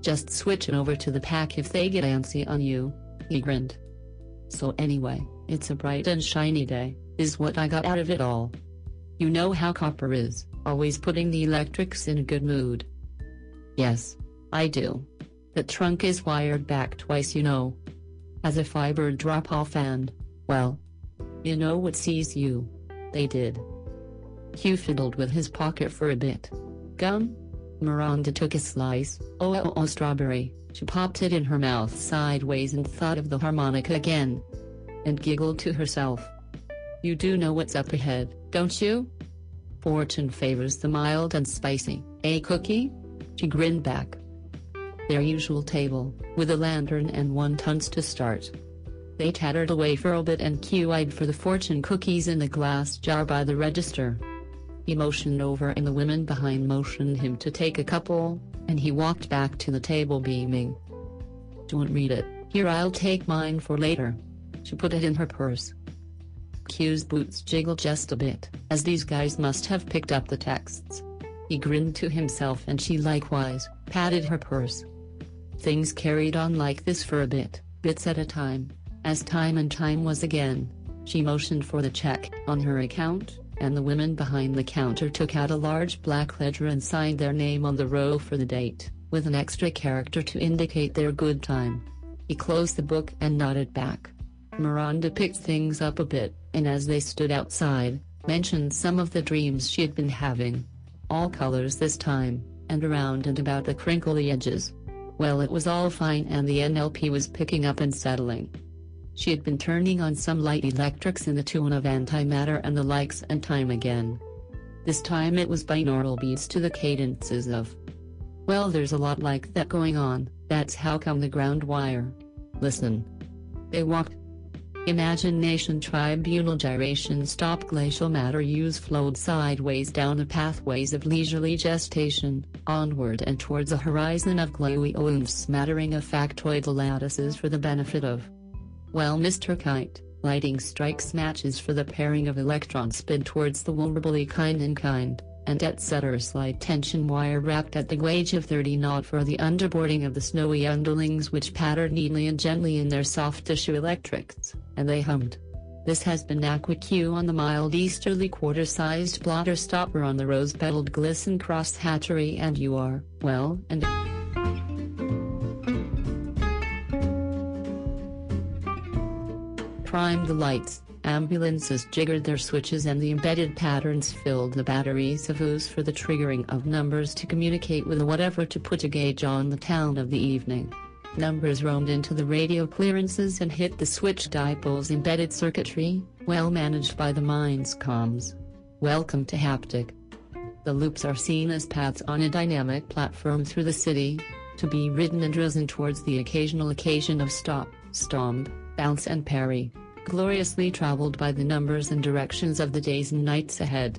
Just switch it over to the pack if they get antsy on you, he grinned. So anyway, it's a bright and shiny day, is what I got out of it all. You know how copper is, always putting the electrics in a good mood. Yes, I do. The trunk is wired back twice you know. As a fiber drop off and, well, you know what sees you. They did. Hugh fiddled with his pocket for a bit. Gum? Miranda took a slice, oh oh oh strawberry, she popped it in her mouth sideways and thought of the harmonica again. And giggled to herself. You do know what's up ahead, don't you? Fortune favors the mild and spicy, a cookie? She grinned back. Their usual table, with a lantern and wontons to start. They tattered away for a bit and Q-eyed for the fortune cookies in the glass jar by the register. He motioned over and the women behind motioned him to take a couple, and he walked back to the table beaming. Don't read it, here I'll take mine for later. She put it in her purse. Q's boots jiggled just a bit, as these guys must have picked up the texts. He grinned to himself and she likewise, patted her purse. Things carried on like this for a bit, bits at a time. As time and time was again, she motioned for the check on her account, and the women behind the counter took out a large black ledger and signed their name on the row for the date, with an extra character to indicate their good time. He closed the book and nodded back. Miranda picked things up a bit, and as they stood outside, mentioned some of the dreams she had been having. All colors this time, and around and about the crinkly edges. Well it was all fine and the NLP was picking up and settling. She had been turning on some light electrics in the tune of antimatter and the likes and time again. This time it was binaural beats to the cadences of. Well there's a lot like that going on, that's how come the ground wire. Listen. They walked. Imagination tribunal gyration stop glacial matter use flowed sideways down the pathways of leisurely gestation, onward and towards a horizon of glowy oomph smattering of factoidal lattices for the benefit of well Mr. Kite, Lighting strikes matches for the pairing of electrons spin towards the vulnerably kind and kind, and etc. Slide tension wire wrapped at the gauge of 30 knot for the underboarding of the snowy underlings which pattered neatly and gently in their soft tissue electrics, and they hummed. This has been Aqua on the mild easterly quarter-sized blotter stopper on the rose-petaled glisten cross hatchery and you are, well, and... Prime the lights, ambulances jiggered their switches and the embedded patterns filled the batteries of ooze for the triggering of numbers to communicate with whatever to put a gauge on the town of the evening. Numbers roamed into the radio clearances and hit the switch dipole's embedded circuitry, well managed by the mind's comms. Welcome to Haptic. The loops are seen as paths on a dynamic platform through the city, to be ridden and risen towards the occasional occasion of stop, stomp, bounce and parry, gloriously traveled by the numbers and directions of the days and nights ahead.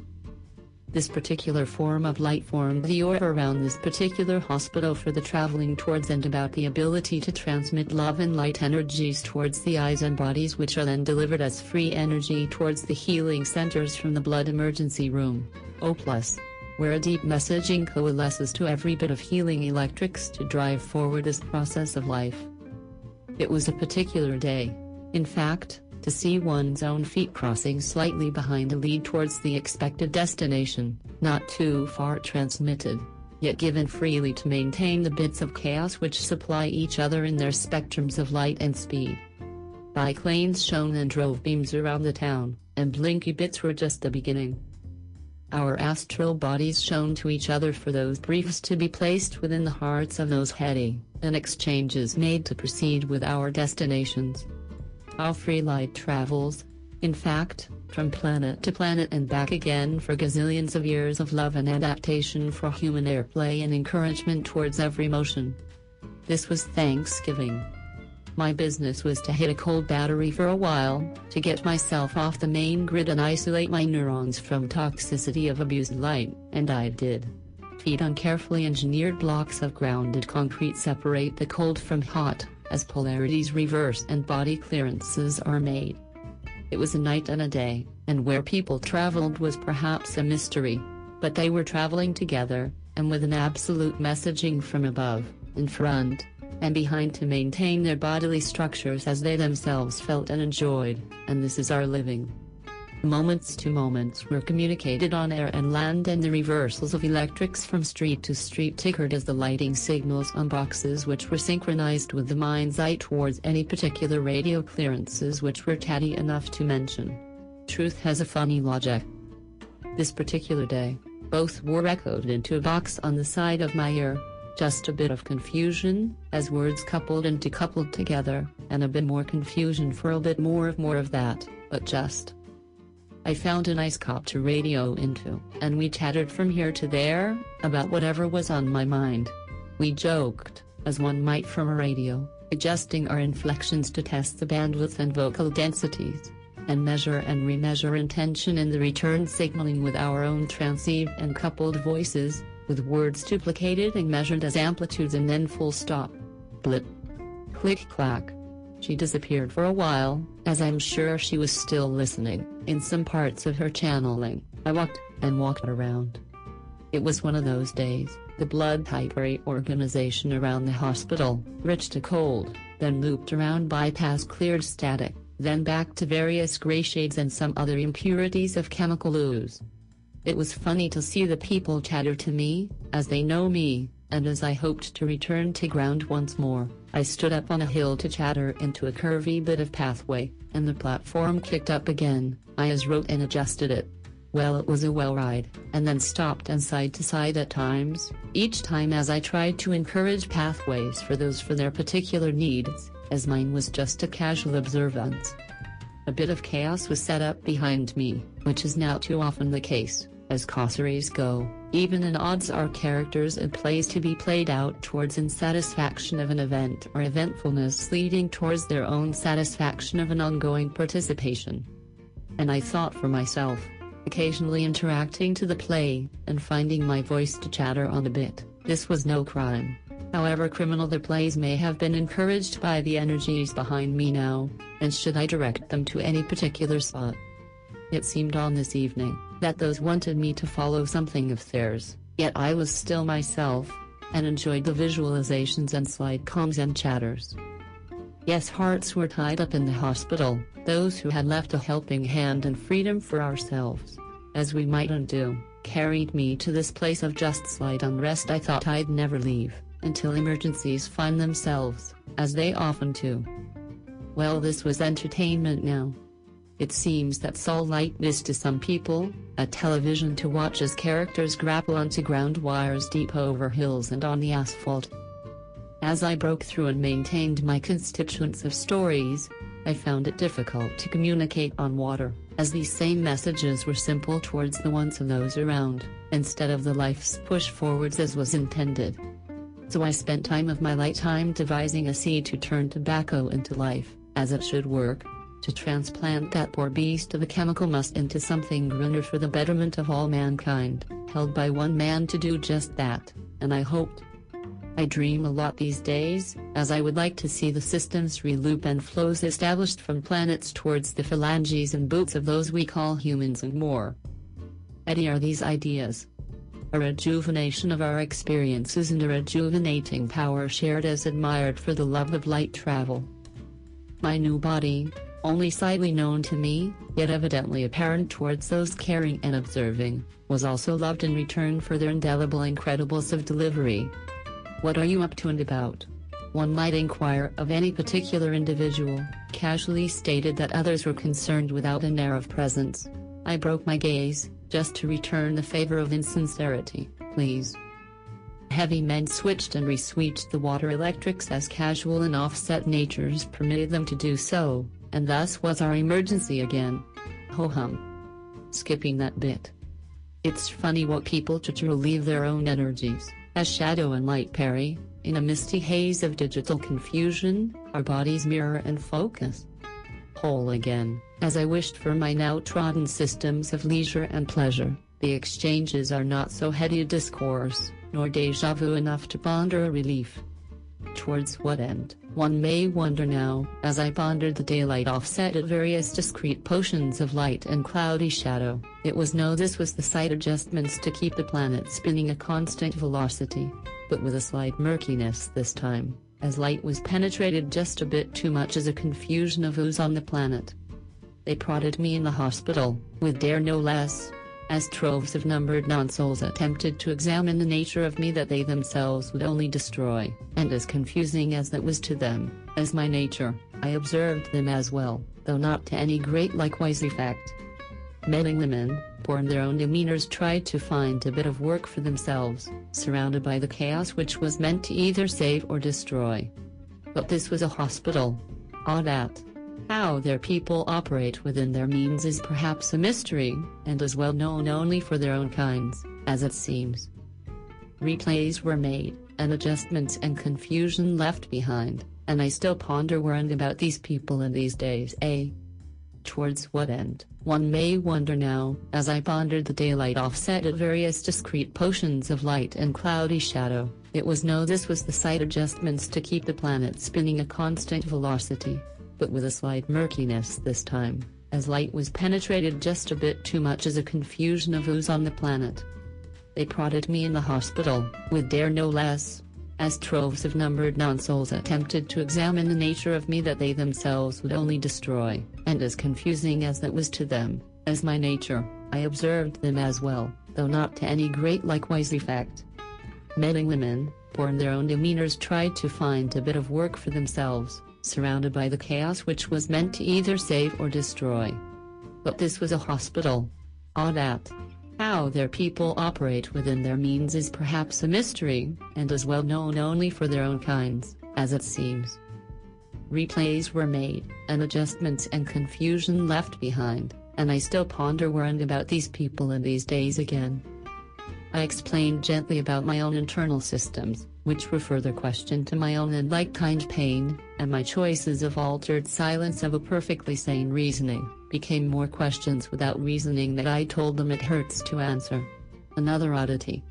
This particular form of light formed the aura around this particular hospital for the traveling towards and about the ability to transmit love and light energies towards the eyes and bodies which are then delivered as free energy towards the healing centers from the blood emergency room, O+, plus where a deep messaging coalesces to every bit of healing electrics to drive forward this process of life. It was a particular day. In fact, to see one's own feet crossing slightly behind the lead towards the expected destination, not too far transmitted, yet given freely to maintain the bits of chaos which supply each other in their spectrums of light and speed. Bike lanes shone and drove beams around the town, and blinky bits were just the beginning. Our astral bodies shone to each other for those briefs to be placed within the hearts of those heady, and exchanges made to proceed with our destinations how free light travels. In fact, from planet to planet and back again for gazillions of years of love and adaptation for human airplay and encouragement towards every motion. This was Thanksgiving. My business was to hit a cold battery for a while, to get myself off the main grid and isolate my neurons from toxicity of abused light, and I did. Feet on carefully engineered blocks of grounded concrete separate the cold from hot as polarities reverse and body clearances are made. It was a night and a day, and where people traveled was perhaps a mystery. But they were traveling together, and with an absolute messaging from above, in front, and behind to maintain their bodily structures as they themselves felt and enjoyed, and this is our living. Moments to moments were communicated on air and land and the reversals of electrics from street to street tickered as the lighting signals on boxes which were synchronized with the mind's eye towards any particular radio clearances which were tatty enough to mention. Truth has a funny logic. This particular day, both were echoed into a box on the side of my ear, just a bit of confusion, as words coupled and decoupled together, and a bit more confusion for a bit more of more of that, but just. I found a nice cop to radio into, and we chatted from here to there, about whatever was on my mind. We joked, as one might from a radio, adjusting our inflections to test the bandwidth and vocal densities, and measure and remeasure intention in the return signaling with our own transceived and coupled voices, with words duplicated and measured as amplitudes and then full stop. Blip. Click clack. She disappeared for a while, as I'm sure she was still listening. In some parts of her channeling, I walked and walked around. It was one of those days, the blood type organization around the hospital, rich to cold, then looped around bypass cleared static, then back to various gray shades and some other impurities of chemical ooze. It was funny to see the people chatter to me, as they know me, and as I hoped to return to ground once more, I stood up on a hill to chatter into a curvy bit of pathway, and the platform kicked up again, I as wrote and adjusted it. Well it was a well ride, and then stopped and side to side at times, each time as I tried to encourage pathways for those for their particular needs, as mine was just a casual observance. A bit of chaos was set up behind me, which is now too often the case, as causeries go, even in odds are characters and plays to be played out towards insatisfaction of an event or eventfulness leading towards their own satisfaction of an ongoing participation. And I thought for myself, occasionally interacting to the play, and finding my voice to chatter on a bit, this was no crime. However criminal the plays may have been encouraged by the energies behind me now, and should I direct them to any particular spot? It seemed on this evening, that those wanted me to follow something of theirs, yet I was still myself, and enjoyed the visualizations and slight calms and chatters. Yes hearts were tied up in the hospital, those who had left a helping hand and freedom for ourselves, as we might undo, carried me to this place of just slight unrest I thought I'd never leave until emergencies find themselves, as they often do. Well, this was entertainment now. It seems that light is to some people, a television to watch as characters grapple onto ground wires deep over hills and on the asphalt. As I broke through and maintained my constituents of stories, I found it difficult to communicate on water, as these same messages were simple towards the wants of those around, instead of the life's push forwards as was intended so I spent time of my lifetime devising a seed to turn tobacco into life, as it should work, to transplant that poor beast of a chemical must into something greener for the betterment of all mankind, held by one man to do just that, and I hoped. I dream a lot these days, as I would like to see the system's reloop and flows established from planets towards the phalanges and boots of those we call humans and more. Eddie are these ideas, a rejuvenation of our experiences and a rejuvenating power shared as admired for the love of light travel. My new body, only slightly known to me, yet evidently apparent towards those caring and observing, was also loved in return for their indelible incredibles of delivery. What are you up to and about? One might inquire of any particular individual, casually stated that others were concerned without an air of presence. I broke my gaze, just to return the favor of insincerity, please. Heavy men switched and reswitched the water electrics as casual and offset natures permitted them to do so, and thus was our emergency again. Ho hum. Skipping that bit. It's funny what people to to relieve their own energies, as shadow and light parry, in a misty haze of digital confusion, our bodies mirror and focus. Whole again. As I wished for my now trodden systems of leisure and pleasure, the exchanges are not so heady a discourse, nor deja vu enough to ponder a relief. Towards what end, one may wonder now, as I pondered the daylight offset at various discrete potions of light and cloudy shadow, it was no this was the site adjustments to keep the planet spinning a constant velocity, but with a slight murkiness this time, as light was penetrated just a bit too much as a confusion of ooze on the planet. They prodded me in the hospital, with dare no less. As troves of numbered non-souls attempted to examine the nature of me that they themselves would only destroy, and as confusing as that was to them, as my nature, I observed them as well, though not to any great likewise effect. Men and women, born their own demeanors tried to find a bit of work for themselves, surrounded by the chaos which was meant to either save or destroy. But this was a hospital. Ah, Odd at how their people operate within their means is perhaps a mystery, and is well known only for their own kinds, as it seems. Replays were made, and adjustments and confusion left behind, and I still ponder and about these people in these days, eh? Towards what end, one may wonder now, as I pondered the daylight offset at various discrete potions of light and cloudy shadow, it was no this was the site adjustments to keep the planet spinning a constant velocity but with a slight murkiness this time, as light was penetrated just a bit too much as a confusion of ooze on the planet. They prodded me in the hospital, with dare no less, as troves of numbered non-souls attempted to examine the nature of me that they themselves would only destroy, and as confusing as that was to them, as my nature, I observed them as well, though not to any great likewise effect. Men and women, born their own demeanors tried to find a bit of work for themselves, surrounded by the chaos which was meant to either save or destroy. But this was a hospital. Odd at how their people operate within their means is perhaps a mystery, and is well known only for their own kinds, as it seems. Replays were made, and adjustments and confusion left behind, and I still ponder and about these people in these days again. I explained gently about my own internal systems, which were further questioned to my own and like kind pain, and my choices of altered silence of a perfectly sane reasoning, became more questions without reasoning that I told them it hurts to answer. Another oddity.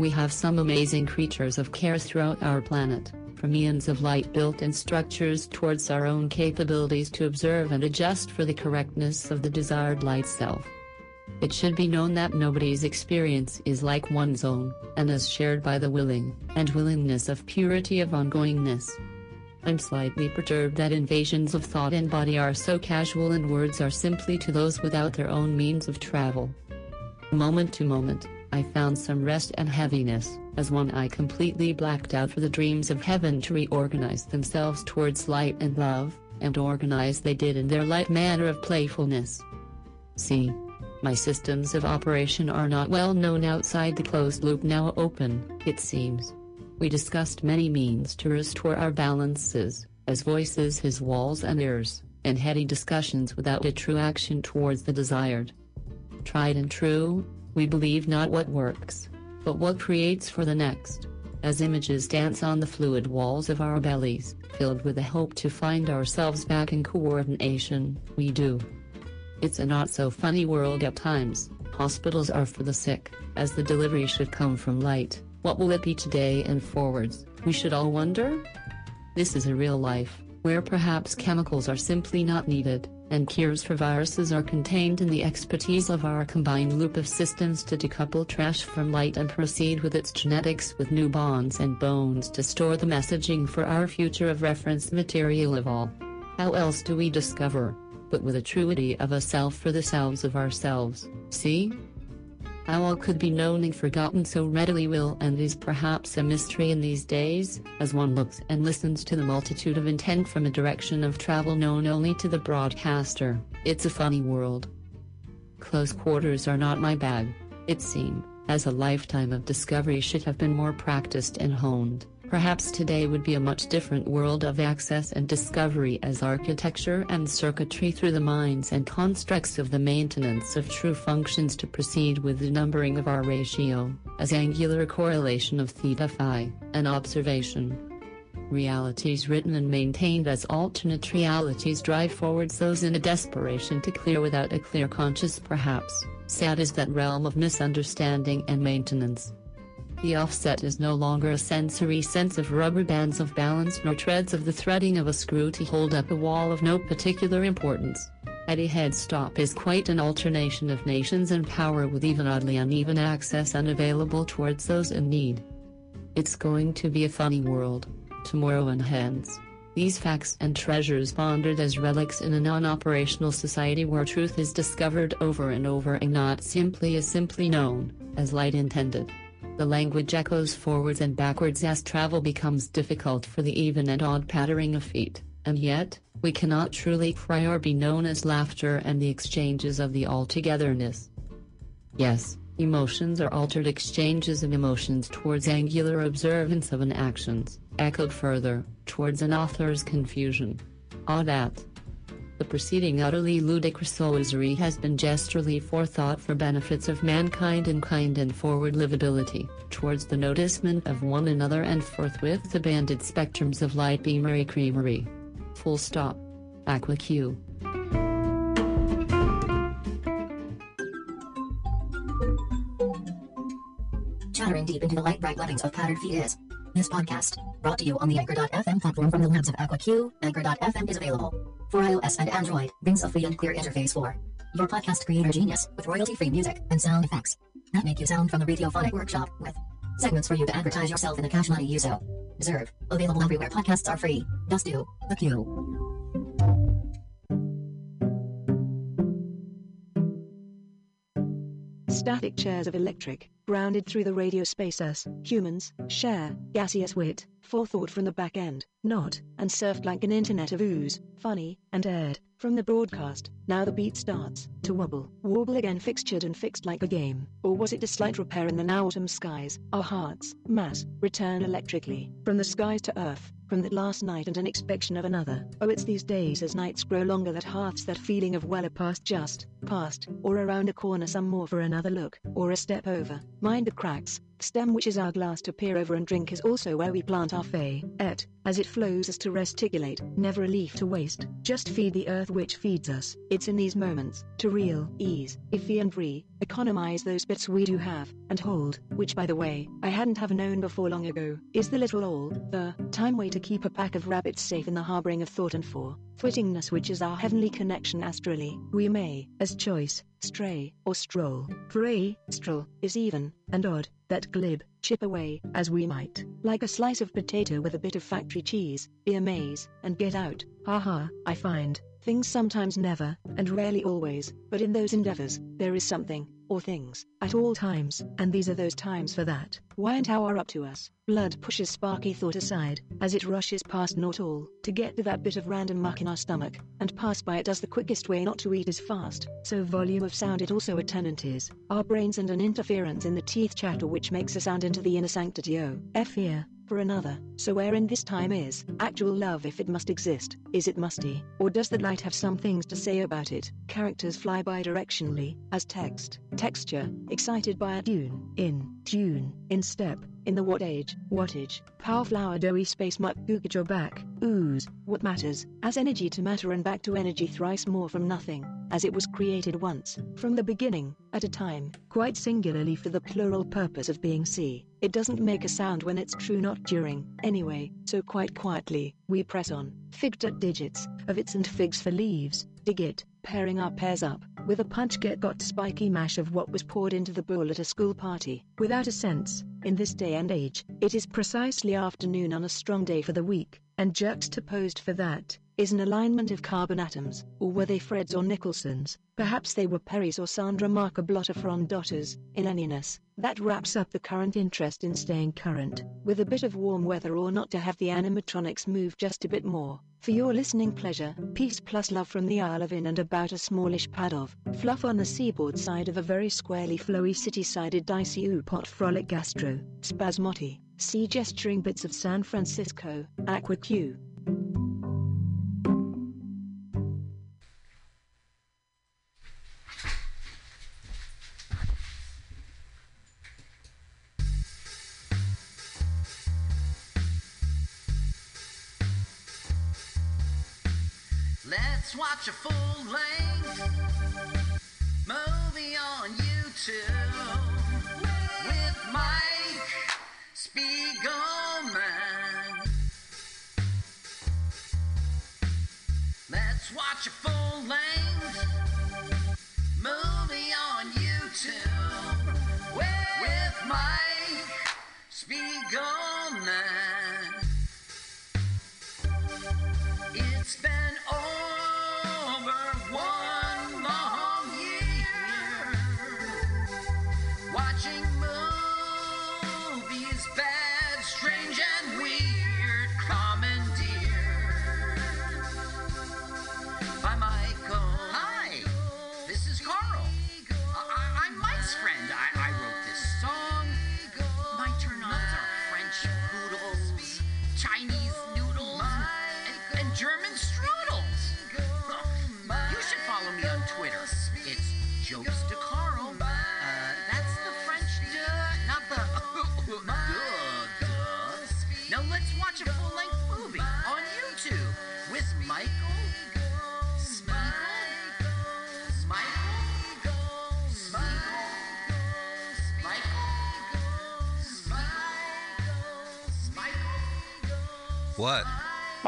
We have some amazing creatures of care throughout our planet, from eons of light built in structures towards our own capabilities to observe and adjust for the correctness of the desired light self. It should be known that nobody's experience is like one's own, and is shared by the willing, and willingness of purity of ongoingness. I'm slightly perturbed that invasions of thought and body are so casual and words are simply to those without their own means of travel. Moment to moment, I found some rest and heaviness, as one eye completely blacked out for the dreams of heaven to reorganize themselves towards light and love, and organize they did in their light manner of playfulness. See, my systems of operation are not well known outside the closed loop now open, it seems. We discussed many means to restore our balances, as voices his walls and ears, and heady discussions without a true action towards the desired. Tried and true, we believe not what works, but what creates for the next. As images dance on the fluid walls of our bellies, filled with the hope to find ourselves back in coordination, we do. It's a not so funny world at times. Hospitals are for the sick, as the delivery should come from light. What will it be today and forwards? We should all wonder? This is a real life, where perhaps chemicals are simply not needed, and cures for viruses are contained in the expertise of our combined loop of systems to decouple trash from light and proceed with its genetics with new bonds and bones to store the messaging for our future of reference material of all. How else do we discover? But with a truity of a self for the selves of ourselves, see? How all could be known and forgotten so readily will and is perhaps a mystery in these days, as one looks and listens to the multitude of intent from a direction of travel known only to the broadcaster, it's a funny world. Close quarters are not my bag, it seemed, as a lifetime of discovery should have been more practiced and honed. Perhaps today would be a much different world of access and discovery as architecture and circuitry through the minds and constructs of the maintenance of true functions to proceed with the numbering of our ratio, as angular correlation of theta phi, an observation. Realities written and maintained as alternate realities drive forwards those in a desperation to clear without a clear conscious perhaps, sad is that realm of misunderstanding and maintenance. The offset is no longer a sensory sense of rubber bands of balance nor treads of the threading of a screw to hold up a wall of no particular importance. A head stop is quite an alternation of nations and power with even oddly uneven access unavailable towards those in need. It's going to be a funny world. Tomorrow and hence. These facts and treasures pondered as relics in a non-operational society where truth is discovered over and over and not simply as simply known, as light intended. The language echoes forwards and backwards as travel becomes difficult for the even and odd pattering of feet, and yet, we cannot truly cry or be known as laughter and the exchanges of the altogether-ness. Yes, emotions are altered exchanges of emotions towards angular observance of an actions, echoed further, towards an author's confusion. Ah, odd at. The preceding utterly ludicrous illusory has been gesturally forethought for benefits of mankind and kind and forward livability, towards the noticement of one another and forthwith the banded spectrums of light beamery creamery. Full stop. Aqua Q. Chattering deep into the light bright webbings of powdered feet is this podcast, brought to you on the Anchor.fm platform from the labs of AquaQ. Anchor.fm is available for iOS and Android. Brings a free and clear interface for your podcast creator genius with royalty-free music and sound effects that make you sound from the Radiophonic Workshop with segments for you to advertise yourself in the cash money you so deserve. Available everywhere podcasts are free. Just do the Q. Static chairs of electric, grounded through the radio space as humans share gaseous wit, forethought from the back end, not, and surfed like an internet of ooze, funny, and aired from the broadcast. Now the beat starts to wobble, warble again, fixtured and fixed like a game. Or was it a slight repair in the now autumn skies? Our hearts, mass, return electrically from the skies to earth from that last night and an expectation of another. Oh, it's these days as nights grow longer that hearts that feeling of well a past just, past, or around a corner some more for another look, or a step over. Mind the cracks, stem which is our glass to peer over and drink is also where we plant our fay, et, as it flows us to resticulate, never a leaf to waste, just feed the earth which feeds us. It's in these moments, to real ease, iffy and free, economize those bits we do have, and hold, which by the way, I hadn't have known before long ago, is the little all, the, time way to keep a pack of rabbits safe in the harboring of thought and for, twittingness which is our heavenly connection astrally, we may, as choice, stray, or stroll, pray, stroll, is even, and odd, that glib, chip away, as we might, like a slice of potato with a bit of factory cheese, be amaze, and get out, ha ha, I find, things sometimes never, and rarely always, but in those endeavors, there is something, or things, at all times, and these are those times for that. Why and how are up to us? Blood pushes sparky thought aside, as it rushes past not all, to get to that bit of random muck in our stomach, and pass by it as the quickest way not to eat is fast. So volume of sound it also a tenant is, our brains and an interference in the teeth chatter which makes a sound into the inner sanctity o, F here, for another. So wherein this time is actual love if it must exist? Is it musty? Or does the light have some things to say about it? Characters fly bi-directionally, as text, texture, excited by a tune, in, tune, in step, in the what age, wattage, power flower doughy space muck googage or back, ooze, what matters, as energy to matter and back to energy thrice more from nothing, as it was created once, from the beginning, at a time, quite singularly for the plural purpose of being see. It doesn't make a sound when it's true not during, anyway, so quite quietly, we press on, figged at digits, of its and figs for leaves, dig it, pairing our pairs up, with a punch get got spiky mash of what was poured into the bowl at a school party, without a sense, in this day and age, it is precisely afternoon on a strong day for the week, and juxtaposed for that, is an alignment of carbon atoms, or were they Freds or Nicholsons, perhaps they were Perrys or Sandra Marker-Blotter daughters, in anyiness, that wraps up the current interest in staying current, with a bit of warm weather or not to have the animatronics move just a bit more. For your listening pleasure, peace plus love from the Isle of In and about a smallish pad of fluff on the seaboard side of a very squarely flowy city-sided dicey oopot frolic gastro, spasmotti, sea gesturing bits of San Francisco, aqua Q. Let's watch a full length movie on YouTube with Mike Spiegelman. Let's watch a full length movie on YouTube with Mike Spiegelman. It's been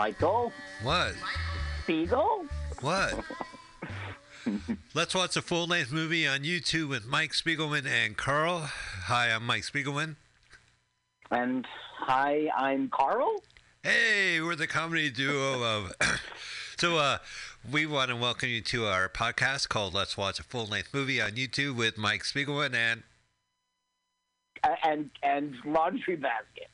Michael What? Spiegel? What? Let's watch a full length movie on YouTube with Mike Spiegelman and Carl. Hi, I'm Mike Spiegelman. And hi, I'm Carl. Hey, we're the comedy duo of. so, uh, we want to welcome you to our podcast called Let's Watch a Full Length Movie on YouTube with Mike Spiegelman and. And and laundry basket.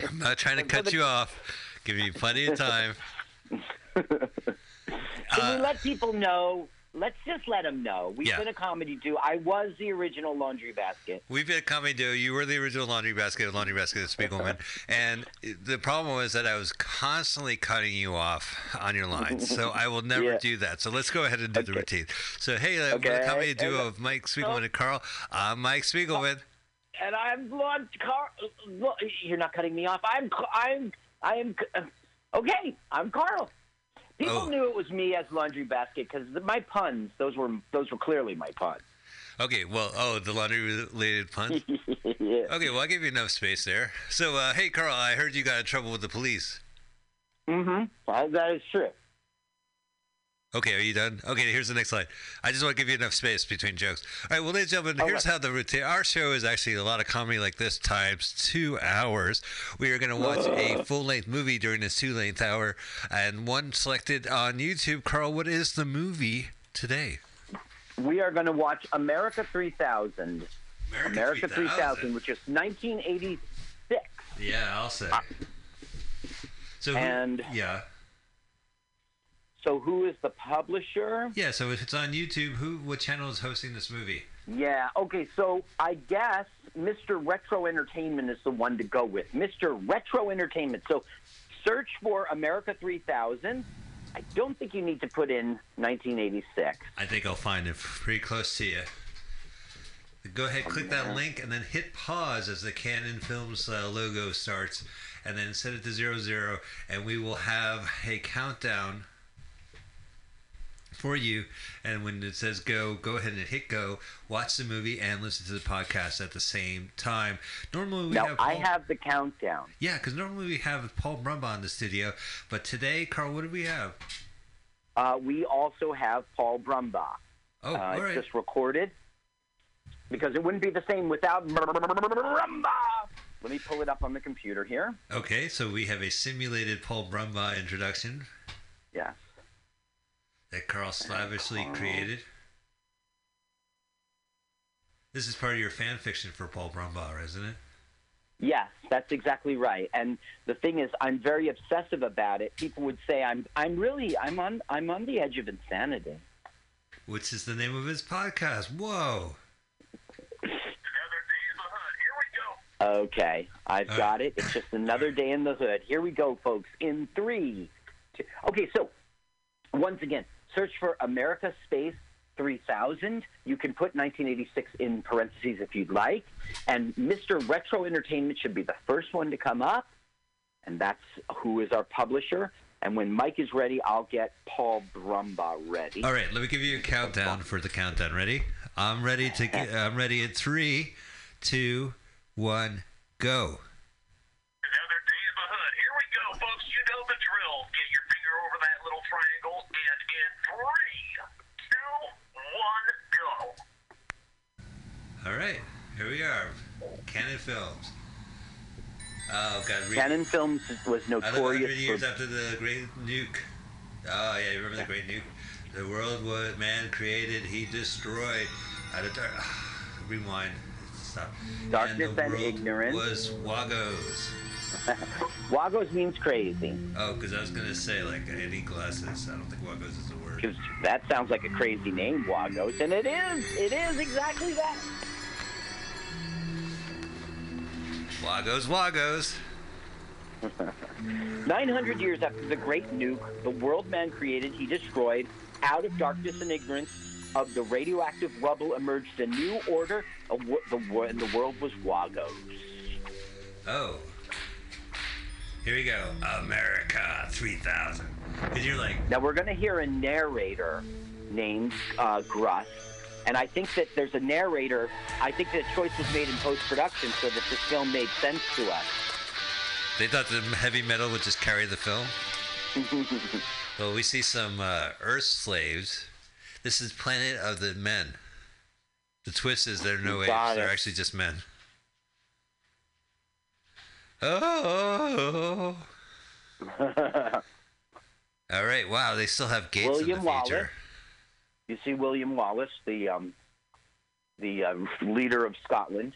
I'm not trying to cut you off. Give you plenty of time. Can Uh, we let people know? Let's just let them know. We've Yeah. been a comedy duo. I was the original laundry basket. We've been a comedy duo. You were the original Laundry Basket, Laundry Basket of Spiegelman. and the problem was that I was constantly cutting you off on your lines. So I will never Yeah. do that. So let's go ahead and do the routine. So, hey, uh, we're the Okay. comedy duo of Mike Spiegelman and Carl. I'm Mike Spiegelman. and I'm Lon Car. Lo- You're not cutting me off. I'm I'm I am okay. I'm Carl. People Oh. knew it was me as Laundry Basket because my puns. Those were those were clearly my puns. Okay, well, oh, the laundry related pun. yeah. Okay, well, I gave you enough space there. So, uh, hey, Carl, I heard you got in trouble with the police. Mm-hmm. Well, that is true. Okay, are you done? Okay, here's the next slide. I just want to give you enough space between jokes. All right, well, ladies and gentlemen, All here's right. how the routine. Our show is actually a lot of comedy like this times two hours. We are going to watch a full length movie during this two length hour, and one selected on YouTube. Carl, what is the movie today? We are going to watch America 3000. America 3000, which is 1986. Yeah, I'll say. So, who- And- yeah, So who is the publisher? yeah. So if it's on YouTube, who, what channel is hosting this movie? Yeah. Okay. So I guess Mr. Retro Entertainment is the one to go with. Mr. Retro Entertainment. So search for America 3000. I don't think you need to put in 1986. I think I'll find it pretty close to you. Go ahead, click that link, and then hit pause as the Cannon Films uh, logo starts, and then set it to zero zero, and we will have a countdown for you. And when it says go, go ahead and hit go. Watch the movie and listen to the podcast at the same time. Normally we now have I have the countdown. yeah, because normally we have Paul Brumbaugh in the studio, but today, Carl, what do we have? Uh, we also have Paul Brumbaugh. Oh, uh, all it's just recorded because it wouldn't be the same without Brumbaugh. Let me pull it up on the computer here. Okay, so we have a simulated Paul Brumbaugh introduction. Yes. That Carl slavishly created. This is part of your fan fiction for Paul Brumbaugh, isn't it? Yes, that's exactly right. And the thing is, I'm very obsessive about it. People would say I'm, I'm really, I'm on, I'm on the edge of insanity. Which is the name of his podcast. Whoa. Another day in the hood. Here we go. Okay, I've Uh. got it. It's just another day in the hood. Here we go, folks. In three, two. Okay, so once again, search for America Space 3000. You can put 1986 in parentheses if you'd like. And Mr. Retro Entertainment should be the first one to come up. And that's who is our publisher. And when Mike is ready, I'll get Paul Brumbaugh ready. All right, let me give you a countdown for the countdown. Ready? I'm ready to. I'm ready at three, two, one, go. Another day in the hood. Here we go, folks. You know the drill. Get your finger over that little triangle, and in three, two, one, go. All right, here we are. Cannon Films. Oh God, read- Cannon Films was I live 100 years for after the Great Nuke. Oh yeah, you remember the Great Nuke? The world what man created, he destroyed. Out of dark. Rewind. Stop. Darkness the and world ignorance. Was Wagos. Wagos means crazy. Oh, because I was gonna say like I need glasses. I don't think Wagos is a word. Because that sounds like a crazy name, Wagos, and it is. It is exactly that. Wagos, Wagos. 900 years after the great nuke, the world man created, he destroyed, out of darkness and ignorance of the radioactive rubble emerged a new order, a, wo- the, wo- and the world was Wagos. Oh. Here we go. America 3000. Because you're like, Now we're going to hear a narrator named uh, Gruss, and I think that there's a narrator. I think that choice was made in post production so that this film made sense to us. they thought the heavy metal would just carry the film. Well, we see some uh, Earth slaves. This is Planet of the Men. The twist is they're no apes; Got they're actually just men. Oh. All right. Wow, they still have gates William in the future. Wallace. You see William Wallace, the um, the uh, leader of Scotland.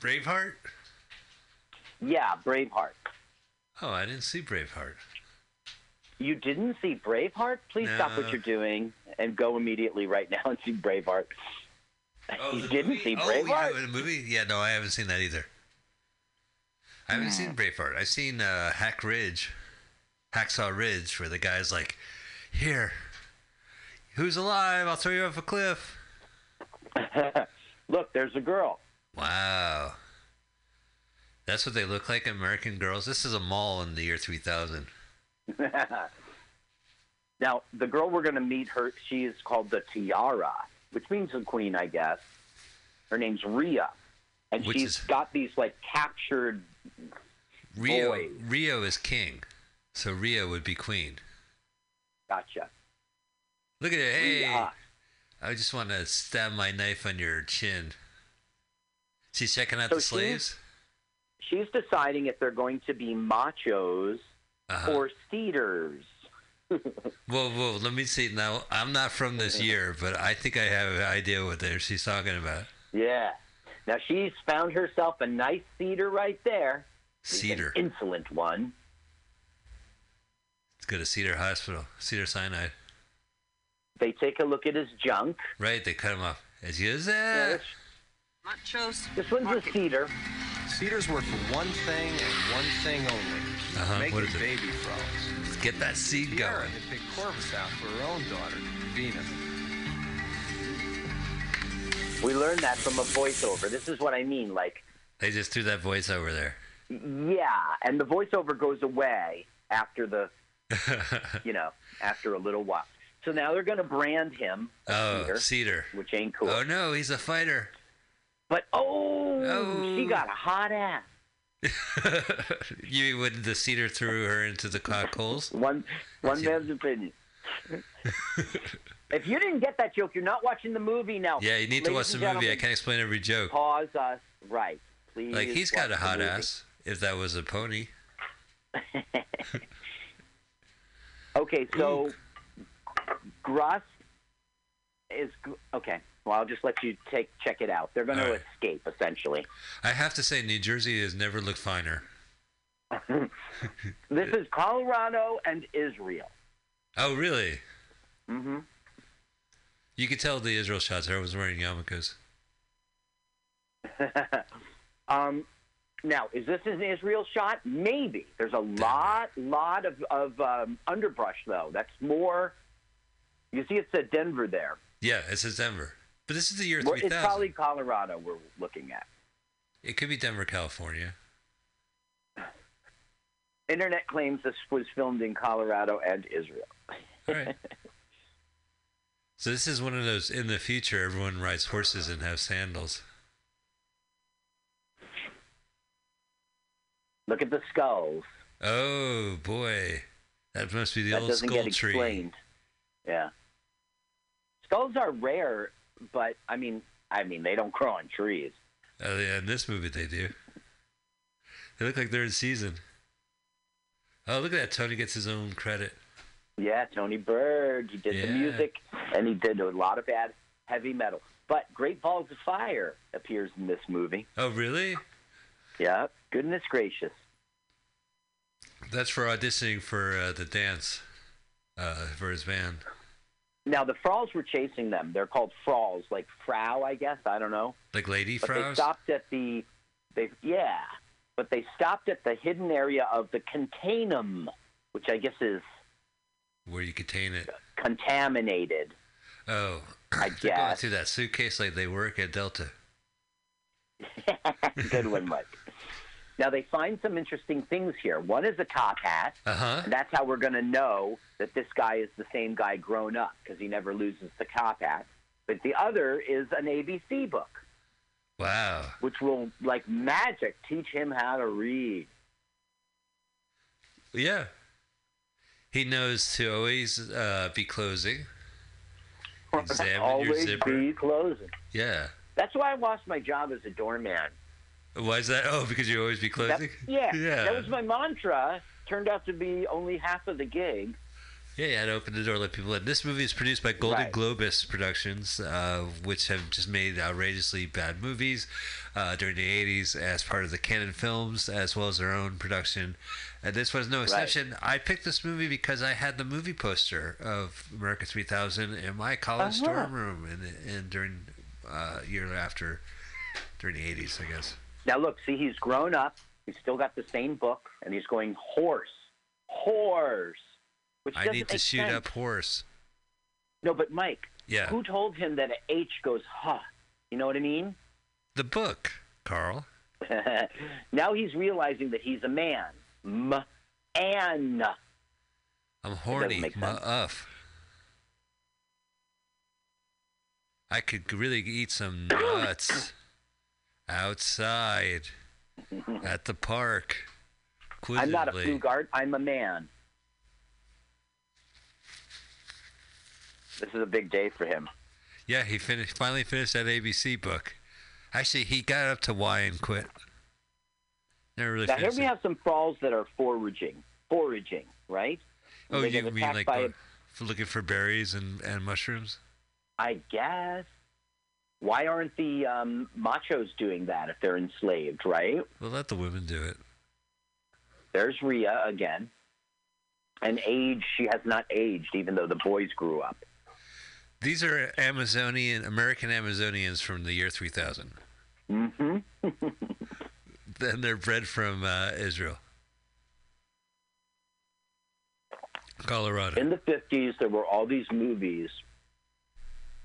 Braveheart. Yeah, Braveheart. Oh, I didn't see Braveheart. You didn't see Braveheart? Please stop what you're doing and go immediately right now and see Braveheart. Oh, you didn't movie? see Oh, Braveheart? yeah, the movie? Yeah, no, I haven't seen that either. I haven't seen Braveheart. I've seen uh, Hack Ridge, Hacksaw Ridge, where the guy's like, "Here, who's alive? I'll throw you off a cliff." Look, there's a girl. Wow. That's what they look like, American Girls. This is a mall in the year 3000. now, the girl we're going to meet, her she is called the Tiara, which means the queen, I guess. Her name's Rhea, and Which she's is- got these like captured. Rio Boy. Rio is king, so Rio would be queen. Gotcha. Look at it. Hey, Rhea. I just want to stab my knife on your chin. She's checking out So the slaves. She's deciding if they're going to be machos Uh-huh. or cedars. Whoa, whoa. Let me see. Now, I'm not from this year, but I think I have an idea what she's talking about. Yeah. Now she's found herself a nice cedar right there. He's an Cedar. insolent one. Let's go to Cedar Hospital. Cedar Sinai. They take a look at his junk. Right, they cut him off. As you Yeah, say. this, Machos. this one's a cedar. Cedars work for one thing and one thing only. Uh-huh, Making what is it? baby frogs. Let's get that seed Tiara going. had picked Korvis out for her own daughter, Venus. We learned that from a voiceover. This is what I mean. Like, They just threw that voiceover there. yeah, and the voiceover goes away after the, you know, after a little while. So now they're going to brand him oh, cedar, Cedar. which ain't cool. Oh no, he's a fighter. But oh, Oh. she got a hot ass. you when the cedar threw her into the cock holes? One one That's it. man's opinion. if you didn't get that joke, you're not watching the movie now. Yeah, you need to watch the movie. I can't explain every joke. Pause us. Right. Please. Like he's got a hot ass. If that was a pony. Okay, so Gruss is okay. Well, I'll just let you take check it out. They're going to All right. escape essentially. I have to say, New Jersey has never looked finer. This is Colorado and Israel. Oh, really? hmm You could tell the Israel shots. Everyone's wearing yarmulkes. um, now, is this an Israel shot? Maybe. There's a lot, lot of of um, underbrush though. That's more. You see, it said Denver there. Yeah, it says Denver. But this is the year 3000. it's probably Colorado we're looking at. It could be Denver, California. Internet claims this was filmed in Colorado and Israel. All right. so this is one of those in the future everyone rides horses and has sandals. Look at the skulls. Oh boy, that must be the that old doesn't skull get tree. explained. Yeah. Skulls are rare, but I mean, I mean, they don't grow on trees. Oh yeah, in this movie they do. They look like they're in season. Oh, look at that! Tony gets his own credit. Yeah, Tony Berg. He did the music, and he did a lot of bad heavy metal. But Great Balls of Fire appears in this movie. Oh really? Yeah, goodness gracious. That's for auditioning for uh, the dance uh, for his band. Now the Frauls were chasing them. They're called Frauls, like Frau, I guess. I don't know. Like Lady But they stopped at the, they yeah, but they stopped at the hidden area of the Containum, which I guess is where you contain it. contaminated. Oh, I they're going guess. through that suitcase like they work at Delta. Good one, Mike. Now they find some interesting things here. One is a top hat, Uh huh. and that's how we're going to know that this guy is the same guy grown up because he never loses the top hat. But the other is an ABC book, Wow. which will, like magic, teach him how to read. Yeah. He knows to always uh, be closing. Examine your Always zipper. be closing. Yeah. That's why I lost my job as a doorman. Why is that? Oh, because you always be That- closing. yeah, Yeah. that was my mantra. Turned out to be only half of the gig. Yeah, had to open the door, let people in. This movie is produced by Golan Right. Globus Productions, uh, which have just made outrageously bad movies uh, during the 80s as part of the Cannon Films, as well as their own production. And this was no exception. I picked this movie because I had the movie poster of America 3000 in my college Uh-huh. dorm room and, and during uh, year after, during the 80s, I guess. Now look, see, he's grown up. He's still got the same book, and he's going horse, horse. Which I need to shoot sense. up horse. No, but Mike, Yeah. who told him that an H goes huh You know what I mean? The book, Carl. now he's realizing that he's a man. M and I'm horny. make uff. I could really eat some nuts outside at the park. I'm not a. Fugart. I'm a man. This is a big day for him. Yeah, he finished. Finally finished that ABC book. Actually, he got up to Y and quit. Never really now here we it. have some falls that are foraging, foraging, right? Oh, They you mean like uh, looking for berries and, and mushrooms? I guess. Why aren't the um, machos doing that if they're enslaved, right? Well, let the women do it. There's Rhea again. And age, she has not aged, even though the boys grew up. These are Amazonian American Amazonians from the year 3000. Mm-hmm. Then they're bred from uh, Israel, Colorado. In the 50s, there were all these movies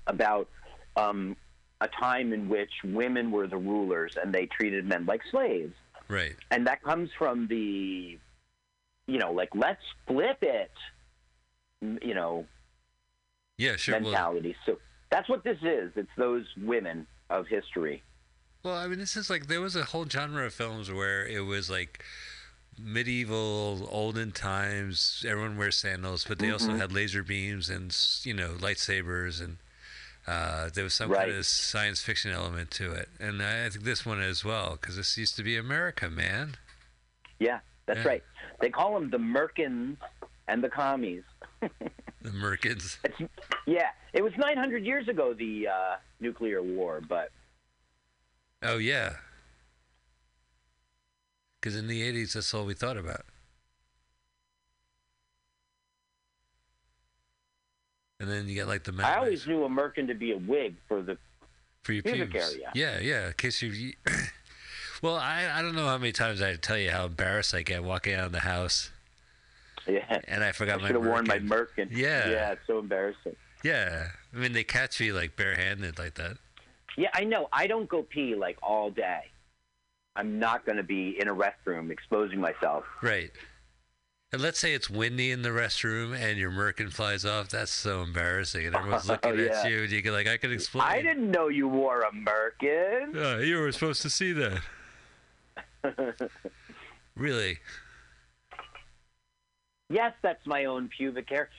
about um, a time in which women were the rulers and they treated men like slaves. Right. And that comes from the, you know, like, let's flip it, you know, Yeah, sure. Well, mentality. So that's what this is. It's those women of history. well, I mean, this is like there was a whole genre of films where it was like medieval, olden times. Everyone wears sandals, but they also Mhm. had laser beams and you know lightsabers, and uh, there was some kind of science fiction element to it. And I, I think this one as well, because this used to be America, man. Yeah, that's Yeah. right. They call them the Merkins and the commies. The Merkins. It's, yeah, it was 900 years ago, the uh, nuclear war, but Oh yeah. Because in the '80s, that's all we thought about. And then you get like the I always knew a Merkin to be a wig for the. for your pubic pubes. area. Yeah, yeah. In case you. well, I I don't know how many times I tell you how embarrassed I get walking out of the house, Yeah, and I I forgot my. should have worn my Merkin. Merkin. Yeah. yeah, it's so embarrassing. Yeah, I mean they catch me like barehanded like that. Yeah, I know. I don't go pee like all day. I'm not going to be in a restroom exposing myself. Right. And let's say it's windy in the restroom and your merkin flies off. That's so embarrassing, and everyone's looking Yeah. at you, and you can like, I can explain. I didn't know you wore a Merkin. Uh, you were supposed to see that. Really? yes, that's my own pubic hair.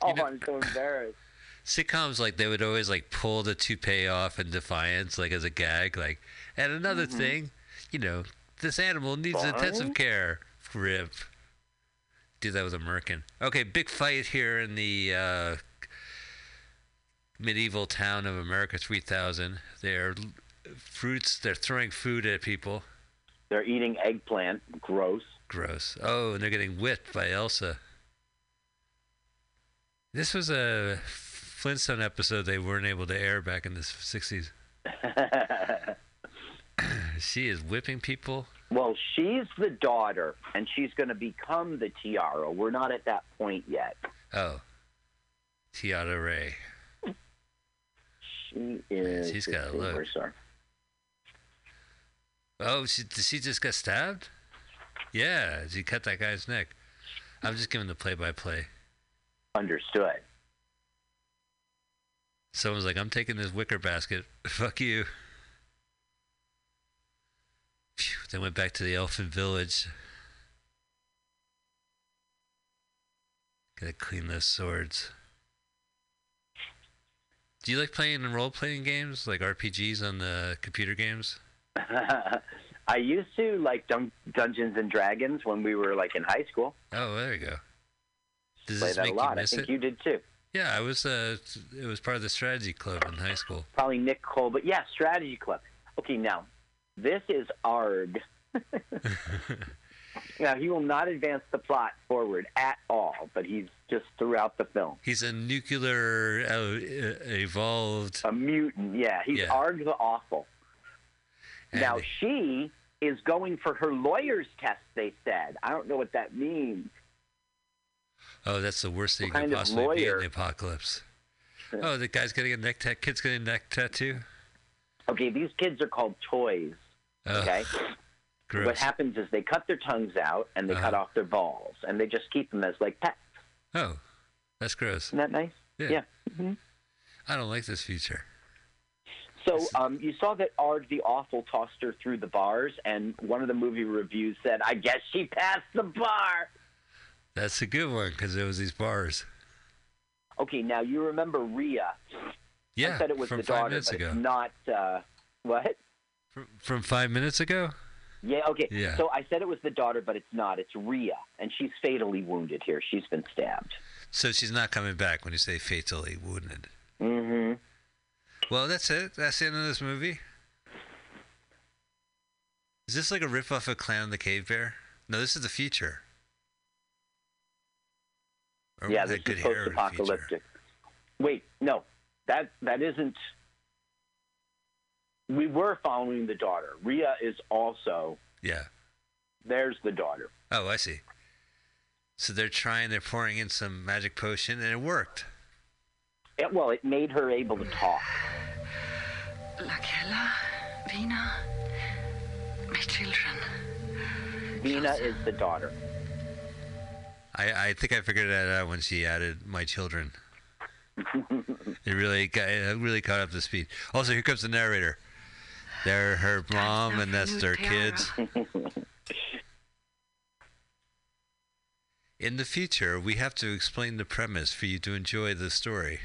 Oh, know- I'm so embarrassed. Sitcoms like they would always like pull the toupee off in defiance, like as a gag. Like, and another Mm-hmm. thing, you know, this animal needs intensive care. Rip. Do that with a merkin. Okay, big fight here in the uh, medieval town of America 3000. They're fruits. They're throwing food at people. They're eating eggplant. Gross. Gross. Oh, and they're getting whipped by Elsa. This was a Flintstone episode they weren't able to air back in the 60s. She is whipping people. Well, she's the daughter, and she's going to become the tiara. We're not at that point yet. Oh. Tiara Ray. She is. she's got a look. Oh, she, did she just got stabbed? Yeah, she cut that guy's neck. I'm just giving the play by play. Understood. Someone's like, I'm taking this wicker basket. Fuck you. Phew, they went back to the elfin village. Gotta clean those swords. Do you like playing role playing games, like RPGs on the computer games? I used to like Dun- Dungeons and Dragons when we were like in high school. Oh, there you go. Does Play this that make a lot. you I think it? you did too. Yeah, I was. Uh, it was part of the strategy club in high school. Probably Nick Cole, but yeah, Strategy Club. Okay, now this is Arg. now he will not advance the plot forward at all, but he's just throughout the film He's a nuclear uh, evolved. a mutant. Yeah, he's Yeah. Arg the Awful. and- Now she is going for her lawyer's test. They said. I don't know what that means. oh, that's the worst thing what you could of possibly be in the apocalypse. Oh, the guy's getting a neck tattoo. Kid's getting a neck tattoo. Okay, these kids are called toys. Okay. What happens is they cut their tongues out and they cut Uh-huh. off their balls and they just keep them as like pets. Oh, that's gross. Isn't that nice? Yeah. hmm I don't like this feature. So um, you saw that Ard the Awful tossed her through the bars, and one of the movie reviews said, "I guess she passed the bar." That's a good one because it was these bars. Okay, now you remember Rhea. Yeah, I said it was from the five daughter, minutes ago. not. Uh, what? From, from five minutes ago. Yeah, okay. Yeah. So I said it was the daughter, but it's not. It's Rhea, and she's fatally wounded here. She's been stabbed. So she's not coming back when you say fatally wounded. Mm-hmm. Well, that's it. That's the end of this movie. Is this like a riff off of Clown the Cave Bear? No, this is the future. Or yeah, this is hair in the future? post-apocalyptic. Wait, no, that that isn't. We were following the daughter. Rhea is also. Yeah. There's the daughter. Oh, I see. So they're trying, they're pouring in some magic potion, and it worked. It, well, it made her able to talk. Lakella, Vina, my children. Vina is the daughter. I, I think I figured that out when she added my children. It really got it really caught up to speed. Also, here comes the narrator. They're her mom, and that's their kids. In the future, we have to explain the premise for you to enjoy the story.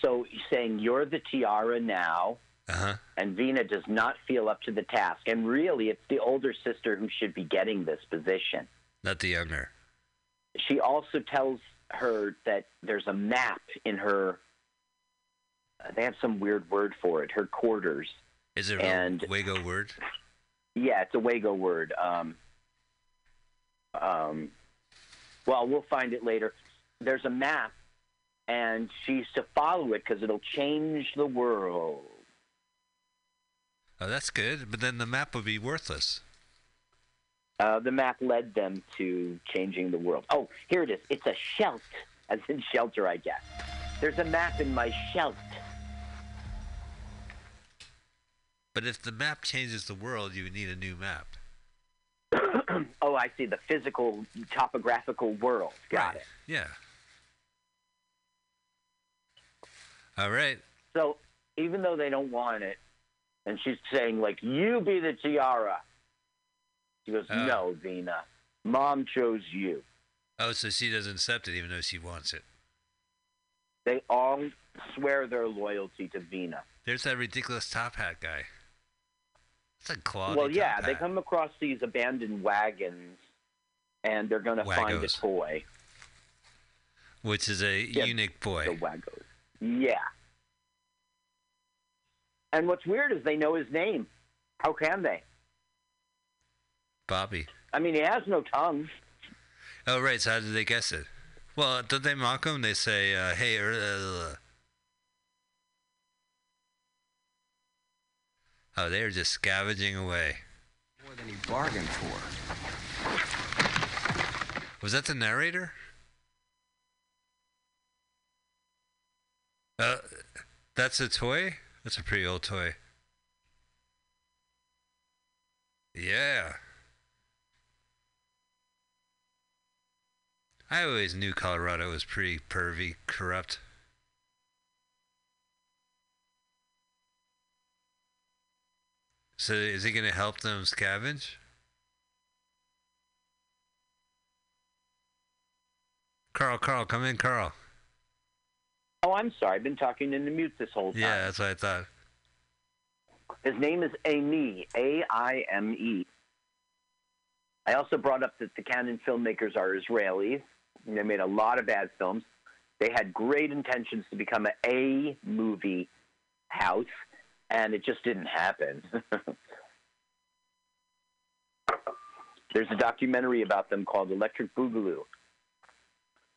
So he's saying you're the tiara now, Uh huh. and Vina does not feel up to the task. And really, it's the older sister who should be getting this position. Not the younger. She also tells her that there's a map in her. They have some weird word for it. Her quarters. Is it And- a Wago word? Yeah, it's a Wago word. Um, um, well, we'll find it later. There's a map, and she's to follow it because it'll change the world. Oh, that's good. But then the map would be worthless. Uh, the map led them to changing the world. Oh, here it is. It's a shelt, as in shelter, I guess. There's a map in my shelt. But if the map changes the world, you need a new map. oh, I see. The physical, topographical world. Got it. Yeah. All right. So even though they don't want it, and she's saying like, "You be the tiara," she goes, Oh. "No, Vina. Mom chose you." Oh, so she doesn't accept it even though she wants it. They all swear their loyalty to Vina. There's that ridiculous top hat guy. It's a quality. well, yeah, they come across these abandoned wagons, and they're going to find a toy. Which is a Yeah, unique boy. The Waggos. Yeah. And what's weird is they know his name. How can they? Bobby. I mean, he has no tongue. Oh, right. So how did they guess it? Well, don't they mock him? They say, uh, "Hey." Uh, oh, they're just scavenging away. More than he bargained for. Was that the narrator? Uh, that's a toy. That's a pretty old toy. Yeah. I always knew Colorado was pretty pervy, corrupt. So is he going to help them scavenge? Carl, Carl, come in, Carl. Oh, I'm sorry. I've been talking in the mute this whole time. Yeah, that's what I thought. His name is Amy, A I M E. I also brought up that the Cannon filmmakers are Israelis. and They made a lot of bad films. They had great intentions to become an A movie house, and it just didn't happen. There's a documentary about them called Electric Boogaloo,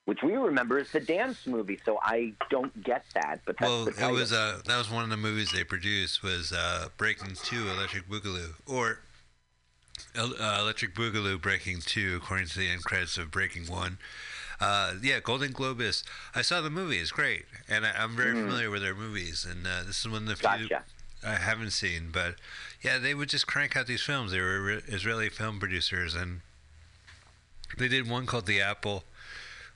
which we remember as the dance movie. So I don't get that, but that's Well, it was uh, that was one of the movies they produced was uh, Breaking Two, Electric Boogaloo, or uh, Electric Boogaloo Breaking Two, according to the end credits of Breaking One. Uh, yeah, Golan Globus. I saw the movie. It's great, and I, I'm very Mm. familiar with their movies. And uh, this is one of the few Gotcha. I haven't seen. But yeah, they would just crank out these films. They were re- Israeli film producers, and they did one called The Apple,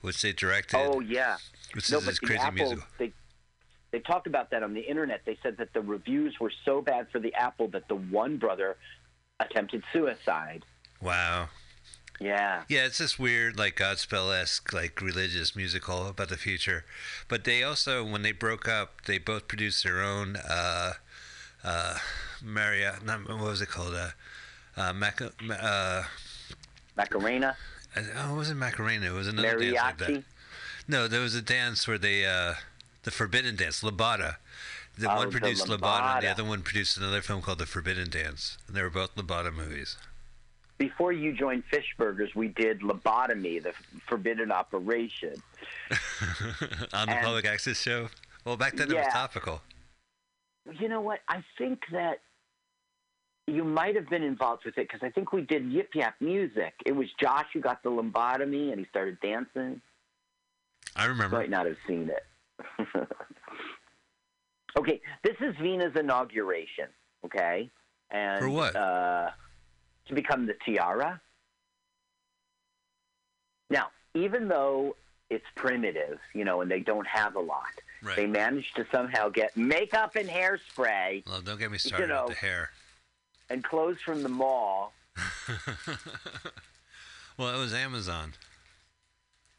which they directed. Oh yeah. Which no, is this crazy Apple, musical. They, they talked about that on the internet. They said that the reviews were so bad for the Apple that the one brother attempted suicide. Wow. Yeah. Yeah, it's this weird, like Godspell esque, like religious musical about the future. But they also, when they broke up, they both produced their own uh, uh, Maria. Not, what was it called? Uh, uh, Maca, uh, Macarena. Oh, it wasn't Macarena. It was another dance like that. No, there was a dance where they, uh, the Forbidden Dance, Lambada. The Oh, one the produced Lambada, and the other one produced another film called The Forbidden Dance. And they were both Lambada movies. Before you joined Fishburgers, we did lobotomy, the forbidden operation. On the And- public access show. Well, back then it was topical. You know what? I think that you might have been involved with it because I think we did Yip Yap Music. It was Josh who got the lobotomy and he started dancing. I remember. You might not have seen it. okay, this is Vina's inauguration. Okay, and For what? Uh, to become the tiara. Now, even though it's primitive, you know, and they don't have a lot, Right. they managed to somehow get makeup and hairspray Well, don't get me started you know, with the hair. and clothes from the mall. Well, it was Amazon.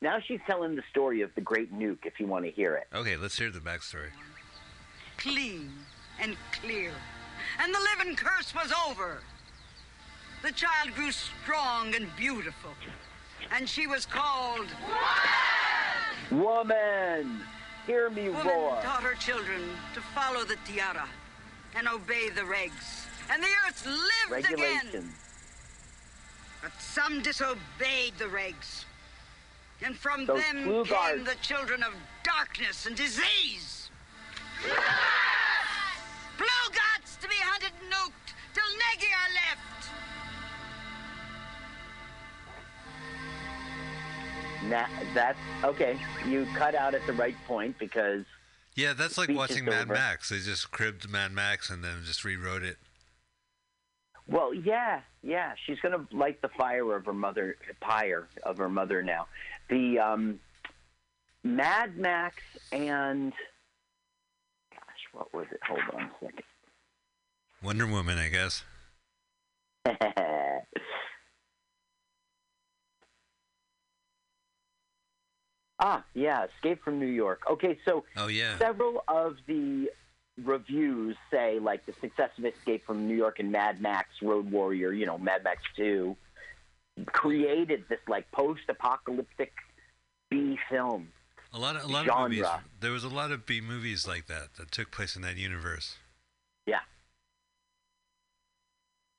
Now she's telling the story of the Great Nuke. If you want to hear it. Okay, let's hear the backstory. clean and clear. And the living curse was over. The child grew strong and beautiful. And she was called Woman, hear me Woman roar. taught her children to follow the tiara and obey the regs. And the earth lived again. Regulations. But some disobeyed the regs. And from Those them came guards. the children of darkness and disease. Blue gods to be hunted and nuked till Negi are left. Now, that's okay. You cut out at the right point because Yeah, that's like watching Mad over. Max. They just cribbed Mad Max and then just rewrote it. Well, yeah, yeah. She's gonna light the fire of her mother, pyre of her mother now. The um, Mad Max and gosh, what was it? Hold on a second. Wonder Woman, I guess. ah, yeah, Escape from New York. Okay, so Oh yeah. several of the reviews say like the success of Escape from New York and Mad Max Road Warrior, you know, Mad Max 2 created this like post-apocalyptic B film. A lot of a lot genre. of movies. There was a lot of B movies like that that took place in that universe. Yeah.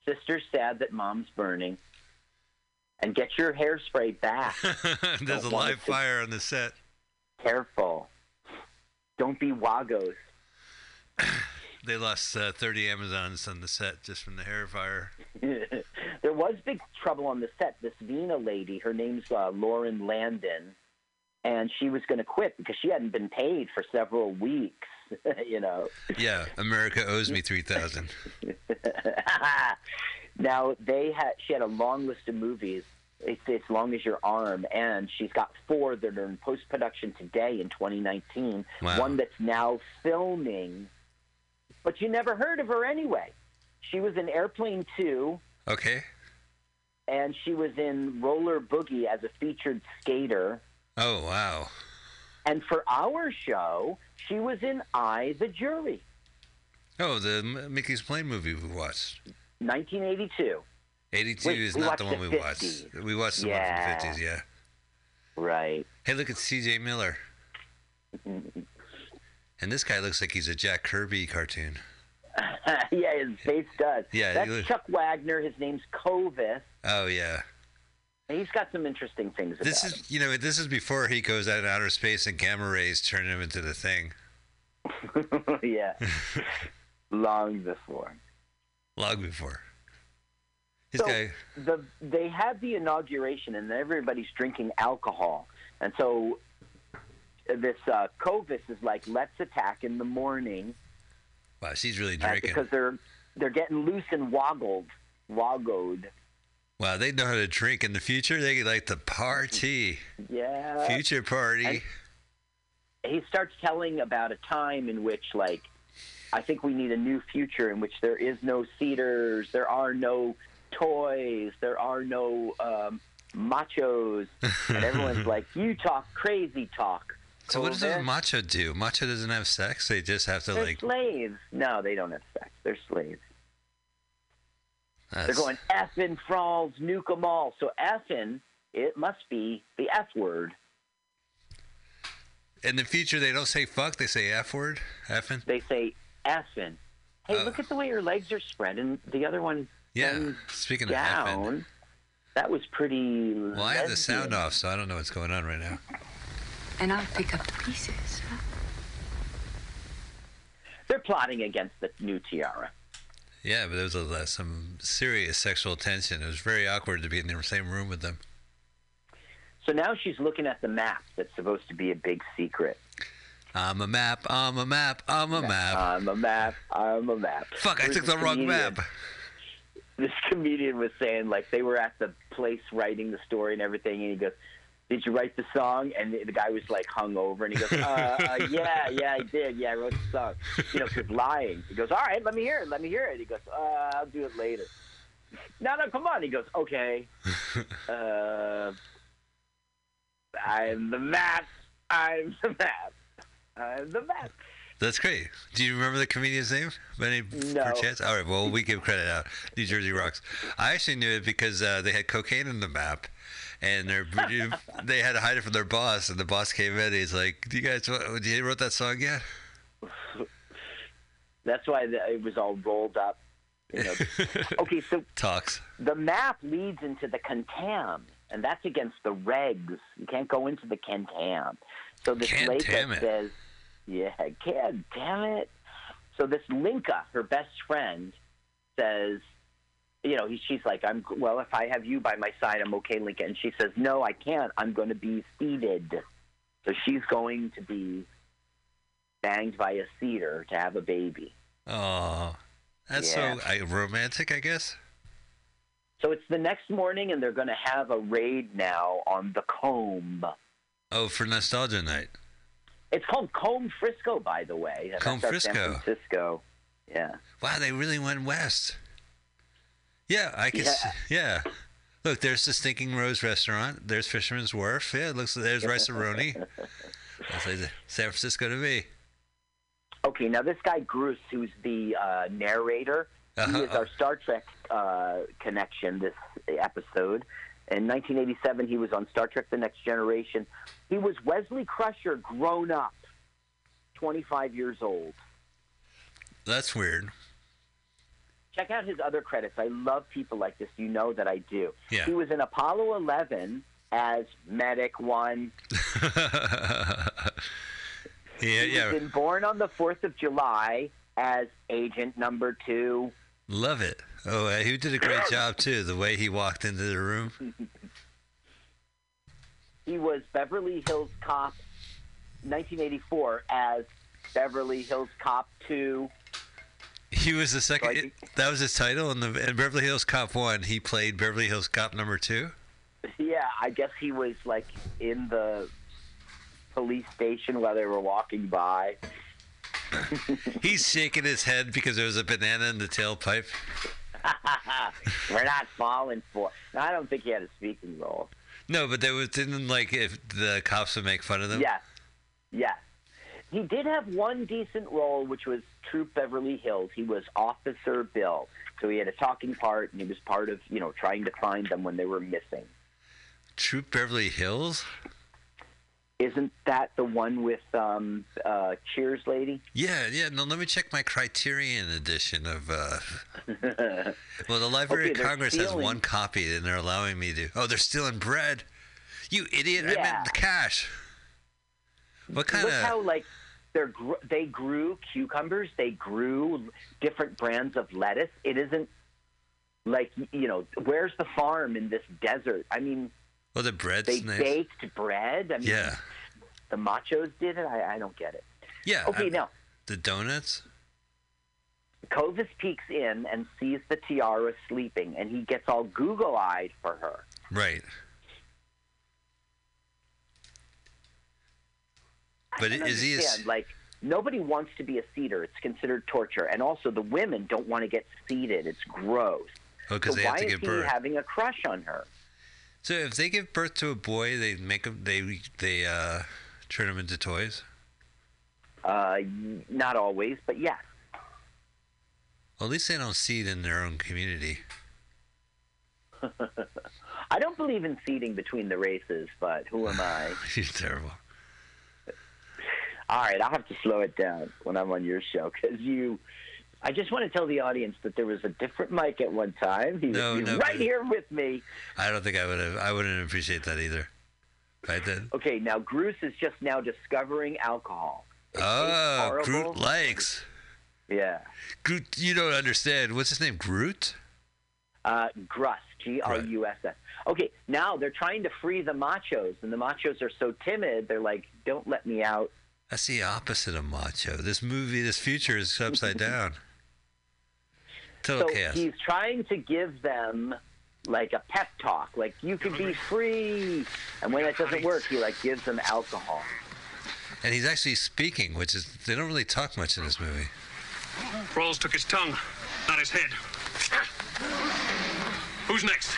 Sister's sad that mom's burning. And get your hairspray back. There's a Don't live fire on the set. Careful. Don't be wagos. They lost uh, 30 Amazons on the set just from the hair fire. there was big trouble on the set. This Vina lady, her name's uh, Laurene Landon, and she was going to quit because she hadn't been paid for several weeks. you know. Yeah, America owes me 3,000. Now they had she had a long list of movies. It's as long as your arm, and she's got four that are in post production today in 2019. Wow. One that's now filming, but you never heard of her anyway. She was in Airplane Two, Okay. and she was in Roller Boogie as a featured skater. Oh wow. And for our show, she was in I, the Jury, Oh, the Mickey Spillane movie we watched. 1982. 82 Wait, is not the one the we watched. We watched the Yeah. one from the 50s, yeah. Right. Hey, look at CJ Miller. And this guy looks like he's a Jack Kirby cartoon. yeah, his face does. Yeah, That's look- Chuck Wagner. His name's Korvis. Oh yeah. And he's got some interesting things This is, you know, this is before he goes out in outer space and gamma rays turn him into the thing. yeah. Long before. Long before. This so guy. the they had the inauguration and everybody's drinking alcohol. And so this uh, Korvis is like, let's attack in the morning Wow, she's really uh, drinking. because they're they're getting loose and woggled, woggled. Wow, they know how to drink in the future. They like to party. Yeah. Future party. And he starts telling about a time in which, like, I think we need a new future in which there is no cedars, there are no toys, there are no um, machos, and everyone's like, "You talk crazy talk." so what does a macho do? Macho doesn't have sex. They just have to They're like. slaves. No, they don't have sex. They're slaves. That's, They're going effing frauds, nuke 'em all. So effing, it must be the F word. in the future, they don't say fuck. They say f word. Effing. They say effing. Hey, Oh. look at the way your legs are spread, and the other one Yeah. bends Speaking of effing. down. That was pretty. Well, I have the sound off, so I don't know what's going on right now. And I'll pick up the pieces. They're plotting against the new tiara. Yeah, but there was a, uh, some serious sexual tension. It was very awkward to be in the same room with them. So now she's looking at the map that's supposed to be a big secret. I'm a map. I'm a map. I'm a map. I'm a map. I'm a map. Fuck! I took the wrong comedian- map. This comedian was saying like they were at the place writing the story and everything, and he goes, "Did you write the song?" And the the guy was like hung over, and he goes, uh, uh, "Yeah, yeah, I did. Yeah, I wrote the song." You know, 'cause lying. He goes, "All right, let me hear it. Let me hear it." He goes, uh, "I'll do it later." No, no, come on. He goes, "Okay." Uh, I'm the map. I'm the map. I'm the map. That's great. Do you remember the comedian's name? By any No. perchance? All right. Well, we give credit out. New Jersey rocks. I actually knew it because uh, they had cocaine in the map, and they had to hide it from their boss. And the boss came in. and He's like, "Do you guys? What, you wrote that song yet?" That's why the, it was all rolled up. You know. okay, so Talks. the map leads into the Cantam, and that's against the regs. You can't go into the Cantam. So this Can't damn it. says, "Yeah, can't damn it." So this Linka, her best friend, says, "You know, he, she's like, I'm well. If I have you by my side, I'm okay, Linka." And she says, "No, I can't. I'm going to be seated." So she's going to be banged by a cedar to have a baby. Oh, that's Yeah. so I, romantic, I guess. So it's the next morning, and they're going to have a raid now on the comb. Oh, for nostalgia night. It's called Comb Frisco, by the way. Comb Frisco. San Francisco. Yeah. Wow, they really went west. Yeah, I can. s- Yeah. Look, there's the Stinking Rose restaurant. There's Fisherman's Wharf. Yeah, it looks there's Rice-A-Roni. That's like San Francisco to me. Okay, now this guy Bruce, who's the uh, narrator, Uh-huh. he is our Star Trek uh, connection this episode. In 1987, he was on Star Trek: The Next Generation. He was Wesley Crusher, grown up, 25 years old. That's weird. Check out his other credits. I love people like this. You know that I do. Yeah. He was in Apollo 11 as Medic One. Yeah, He's yeah. been born on the 4th of July as Agent Number Two. Love it. Oh, uh, he did a great job too. The way he walked into the room. He was Beverly Hills Cop 1984 as Beverly Hills Cop 2. He was the second. Like- that was his title in the in Beverly Hills Cop One. He played Beverly Hills Cop number two. Yeah, I guess he was like in the police station while they were walking by. He's shaking his head because there was a banana in the tailpipe. we're not falling for. No, I don't think he had a speaking role. No, but there was didn't like if the cops would make fun of them. Yes, yes. He did have one decent role, which was Troop Beverly Hills. He was Officer Bill, so he had a talking part, and he was part of you know trying to find them when they were missing. Troop Beverly Hills. Isn't that the one with um, uh, Cheers lady? Yeah, yeah. No, let me check my Criterion edition of. uh Well, the Library Okay, of Congress has one copy, and they're allowing me to. Oh, they're stealing bread. You idiot! I meant the cash. What kind Look of? how like they're gr- they grew cucumbers. They grew different brands of lettuce. It isn't like you know where's the farm in this desert? I mean, Well, the bread's They nice. baked bread. I mean, Yeah. the machos did it. I, I don't get it. Yeah. Okay, now The donuts. Korvis peeks in and sees the tiara sleeping, and he gets all Google-eyed for her. Right. But I don't is he a, like nobody wants to be a seater? It's considered torture, and also the women don't want to get seated. It's gross. Oh, 'cause so they have why to is he birth. having a crush on her? So if they give birth to a boy, they make them. They they uh, turn them into toys. Uh, not always, but yes. Well, at least they don't see it in their own community. I don't believe in seating between the races, but who am I? You're terrible. All right, I'll have to slow it down when I'm on your show because you. I just want to tell the audience that there was a different Mike at one time. He No, was no, right here with me. I don't think I would have. I wouldn't appreciate that either. I did. Okay, now Bruce is just now discovering alcohol. It Oh. Groot likes. Yeah. Groot, you don't understand. What's his name? Groot? Uh, Grus, G R U S S. Okay, now they're trying to free the machos, and the machos are so timid. They're like, "Don't let me out." That's the opposite of macho. This movie, this future is upside down. Total so chaos. he's trying to give them like a pep talk, like you can be free. And when that doesn't work, he like gives them alcohol. And he's actually speaking, which is they don't really talk much in this movie. Rawls took his tongue, not his head. Who's next?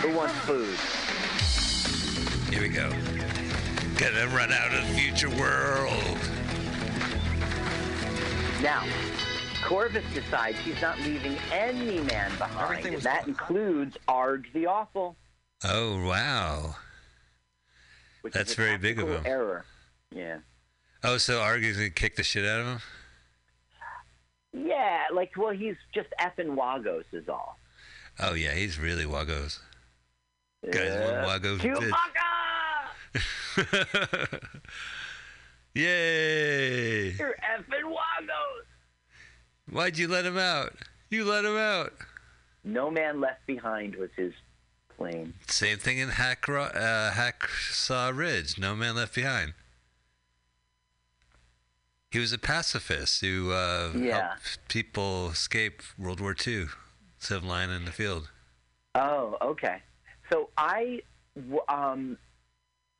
Who wants food? Here we go. Gonna run out of the future world. Now, Korvis decides he's not leaving any man behind, and that includes Arg the Awful. Oh wow. Which That's very big of him. Error. Yeah. Oh, so Argy's gonna kick the shit out of him? Yeah, like well, he's just effing Wagos is all. Oh yeah, he's really Wagos. Guys, Yeah. one Wagos. Chewbacca! Yay! You're effing Wagos. Why'd you let him out? You let him out. No man left behind was his claim. Same thing in Hack, uh, Hacksaw Ridge. No man left behind. He was a pacifist who uh, Yeah. helped people escape World War II, instead of lying in the field. Oh, okay. So I, um,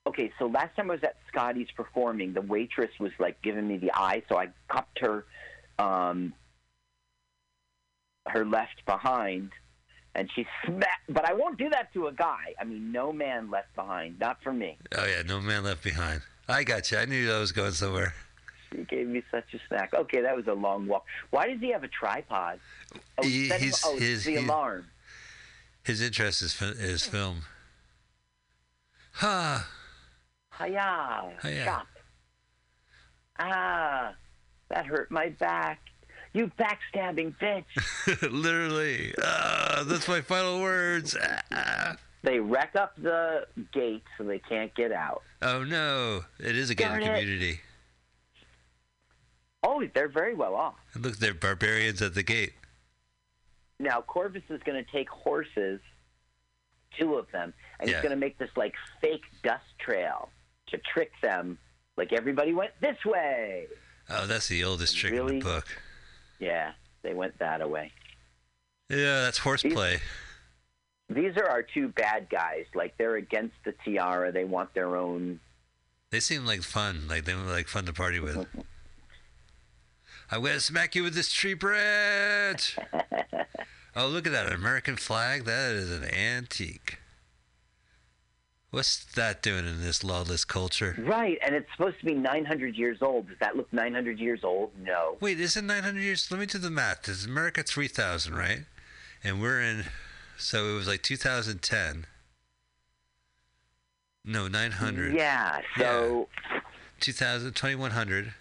okay. So last time I was at Scotty's performing, the waitress was like giving me the eye, so I cupped her, um, her left behind, and she smacked. But I won't do that to a guy. I mean, no man left behind. Not for me. Oh yeah, no man left behind. I got you. I knew I was going somewhere. He gave me such a smack. Okay, that was a long walk. Why does he have a tripod? Oh, He- him- oh, his- the he- alarm. His interest is, is film. Ha! Hiya, Hiya. shop. Ah, that hurt my back. You backstabbing bitch. Literally. Ah, that's my final words. Ah. They wreck up the gate so they can't get out. Oh no! It is a gated community. Oh, they're very well off. And look, they're barbarians at the gate. Now, Korvis is going to take horses, two of them, and Yeah. he's going to make this like fake dust trail to trick them. Like everybody went this way. Oh, that's the oldest trick in the book. Yeah, they went that way. Yeah, that's horseplay. These are our two bad guys. Like they're against the tiara. They want their own. They seem like fun. Like they were like fun to party with. I'm gonna smack you with this tree branch. oh, look at that American flag. That is an antique. What's that doing in this lawless culture? Right, and it's supposed to be 900 years old. Does that look 900 years old? No. Wait, is it 900 years? Let me do the math. Is America 3000, right? And we're in, so it was like 2010. No, 900. Yeah. So 2000, 2100.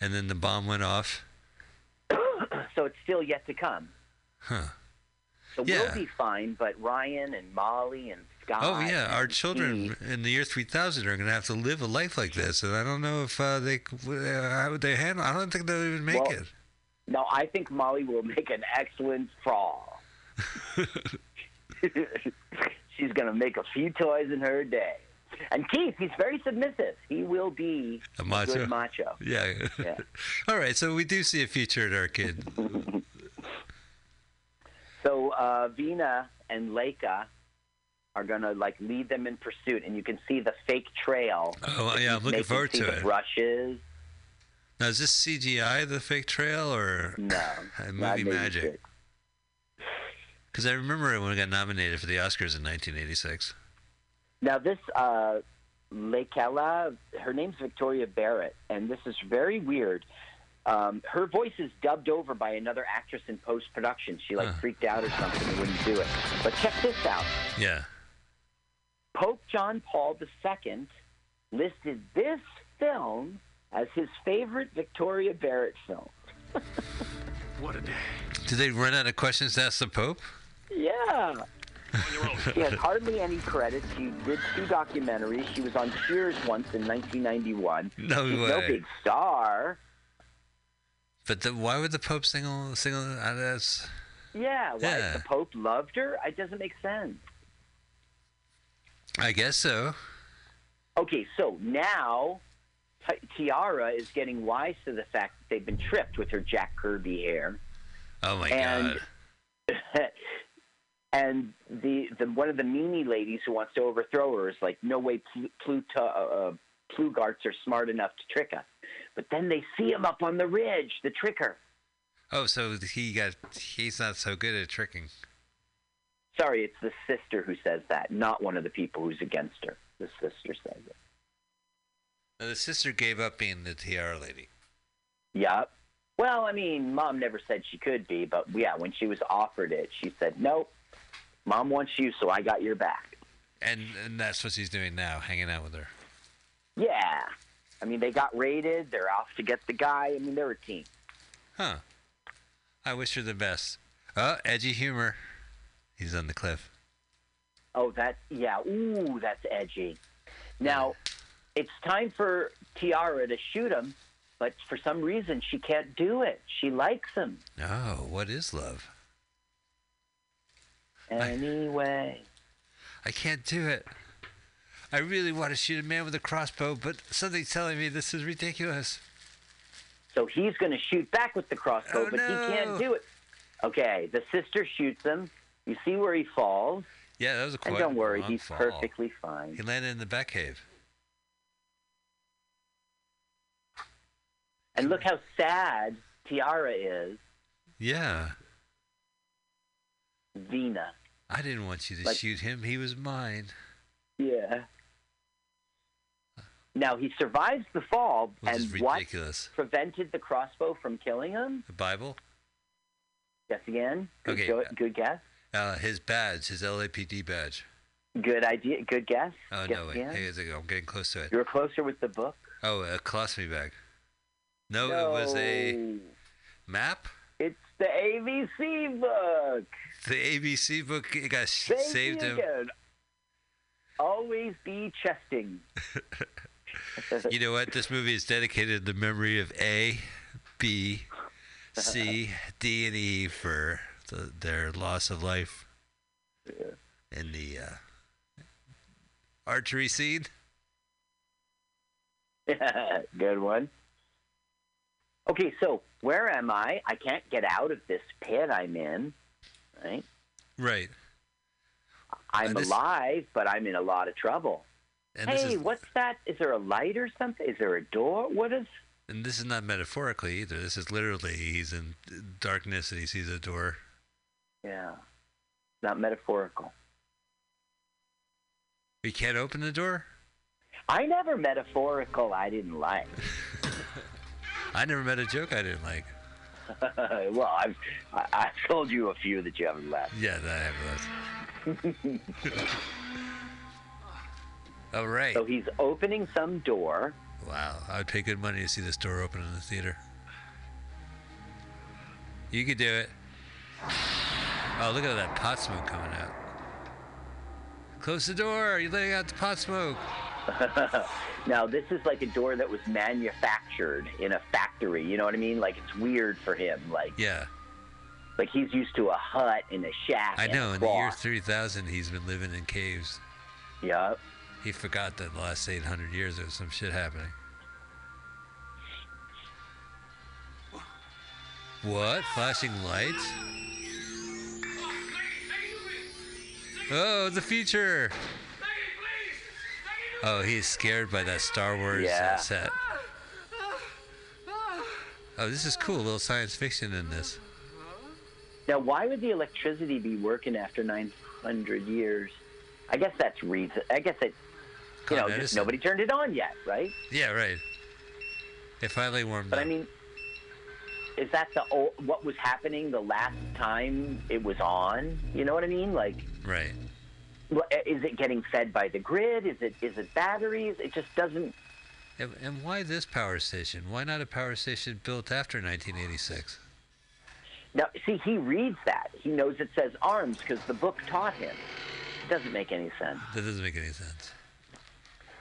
And then the bomb went off. so it's still yet to come. Huh. So Yeah. we'll be fine, but Ryan and Molly and Scott. Oh yeah, our children Steve- in the year 3000 are going to have to live a life like this, and I don't know if uh, they uh, how would they handle. I don't think they'll even make Well, it. No, I think Molly will make an excellent fall. She's going to make a few toys in her day. And Keith, he's very submissive. He will be A macho. good macho. Yeah. Yeah. All right, so we do see a future in our arcade. So uh, Vina and Leica are going to like lead them in pursuit, and you can see the fake trail. Oh, yeah, I'm looking forward to the it. brushes. Now, is this CGI, the fake trail, or No, movie magic? Because I remember it when it got nominated for the Oscars in 1986. Now this uh, Lakella, her name's Victoria Barrett, and this is very weird. Um, her voice is dubbed over by another actress in post production. She like Huh. freaked out or something and wouldn't do it. But check this out: Yeah. Pope John Paul II listed this film as his favorite Victoria Barrett film. What a day. Did they run out of questions to ask the Pope? Yeah. She has hardly any credits. She did two documentaries. She was on Cheers once in 1991. No She's no big star. But the, why would the Pope single single out as? Yeah, why Yeah. the Pope loved her? It doesn't make sense. I guess so. Okay, so now Ti- Tiara is getting wise to the fact that they've been tripped with her Jack Kirby hair. Oh my And- God. and the, the one of the meanie ladies who wants to overthrow her is like, no way, Plu- Pluto, uh, Plugarts are smart enough to trick us. But then they see him up on the ridge, the tricker. Oh, so he got he's not so good at tricking. Sorry, it's the sister who says that, not one of the people who's against her. The sister says it. Now, the sister gave up being the tiara lady. Yep. Well, I mean, mom never said she could be, but yeah, when she was offered it, she said, nope, mom wants you, so I got your back. And and that's what she's doing now, hanging out with her. Yeah. I mean, they got raided. They're off to get the guy. I mean, they're a team. Huh. I wish her the best. Oh, edgy humor. He's on the cliff. Oh, that, yeah. Ooh, that's edgy. Now, it's time for Tiara to shoot him, but for some reason, she can't do it. She likes him Oh, what is love? anyway. I can't do it. I really want to shoot a man with a crossbow, but something's telling me this is ridiculous. So he's going to shoot back with the crossbow, Oh, but no. he can't do it. Okay, the sister shoots him. You see where he falls. Yeah, that was a And don't worry, he's fall. perfectly fine. He landed in the back cave. And look how sad Tiara is, Yeah. Vina. I didn't want you to Like- shoot him. He was mine. Yeah. Now he survives the fall, Which and what prevented the crossbow from killing him? The Bible? Guess again. Good, Okay. go- uh, good guess. Uh, his badge, his LAPD badge. Good idea. Good guess. Oh, guess no, wait. again. Hey, is it- I'm getting close to it. You were closer with the book. Oh, a colostomy bag. No, it was a map. It's the ABC book. The ABC book it got Thank saved him. again. Always be chesting. You know what? This movie is dedicated to the memory of A, B, C, D, and E for the, their loss of life yeah. in the uh, archery scene. Good one. Okay, so where am I? I can't get out of this pit I'm in. Right? Right. I'm this- alive, but I'm in a lot of trouble. And hey, is what's that? Is there a light or something? Is there a door? What is? and this is not metaphorically either. This is literally he's in darkness and he sees a door. Yeah, not metaphorical. You can't open the door. I never metaphorical. I didn't like. I never met a joke I didn't like. well, I've I, I've told you a few that you haven't left. Yeah, that was. All right. So he's opening some door. Wow, I would pay good money to see this door open in the theater. You could do it. Oh, look at that pot smoke coming out. Close the door. You're letting out the pot smoke. now this is like a door that was manufactured in a factory. You know what I mean? Like it's weird for him. Like Yeah. Like he's used to a hut and a shack. I know. In the year 3000, he's been living in caves. Yep. He forgot that the last 800 years there was some shit happening. What? Flashing lights? Oh, the future! Oh, he's scared by that Star Wars uh, Yeah. set. Oh, this is cool. A little science fiction in this. Now, why would the electricity be working after 900 years? I guess that's reason. I guess it. You know, just nobody turned it on yet, right? Yeah, right. It finally warmed But up. I mean, is that the old, what was happening the last time it was on? You know what I mean? Like, right. is it getting fed by the grid? Is it is it batteries? It just doesn't. And, and why this power station? Why not a power station built after 1986? Now, see, he reads that. He knows it says arms because the book taught him. It doesn't make any sense. That doesn't make any sense.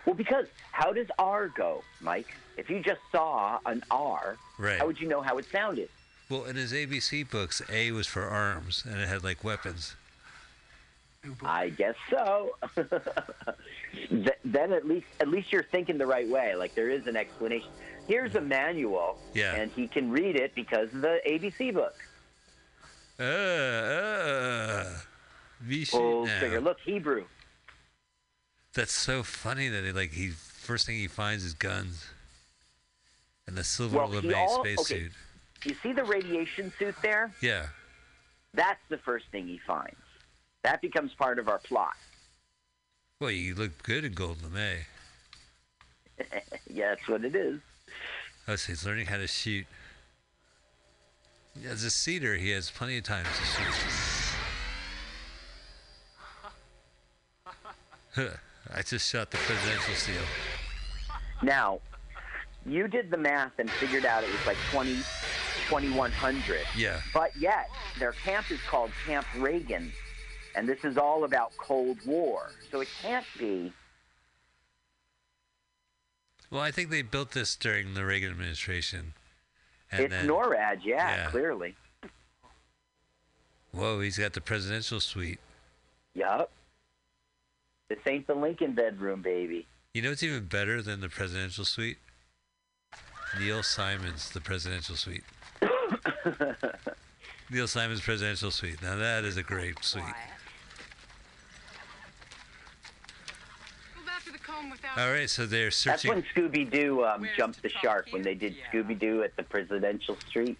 Well, because how does R go, Mike? If you just saw an R, Right. how would you know how it sounded? Well, in his ABC books, A was for arms, and it had like weapons. I guess so. Th- then at least at least you're thinking the right way. Like there is an explanation. Here's a manual, Yeah. and he can read it because of the ABC book. Uh, uh, Pull now. Look, Hebrew. That's so funny that he, like he first thing he finds is guns and the silver Well, lamé spacesuit. okay. You see the radiation suit there? Yeah. That's the first thing he finds. That becomes part of our plot. Well, you look good in gold lamé. yeah, that's what it is. Oh, so he's learning how to shoot. As a cedar, he has plenty of time to shoot. I just shot the presidential seal. Now, you did the math and figured out it was like 20, 2100. Yeah. But yet, their camp is called Camp Reagan, and this is all about Cold War. So it can't be. Well, I think they built this during the Reagan administration. And it's then, NORAD, yeah, Yeah. clearly. whoa, he's got the presidential suite. Yup. This ain't the Lincoln bedroom, baby. You know what's even better than the presidential suite? Neil Simon's The Presidential Suite. Neil Simon's Presidential Suite. Now that is a great suite. All right, so they're searching. That's when Scooby Doo um, jumped the shark, when they did Scooby Doo at the presidential street.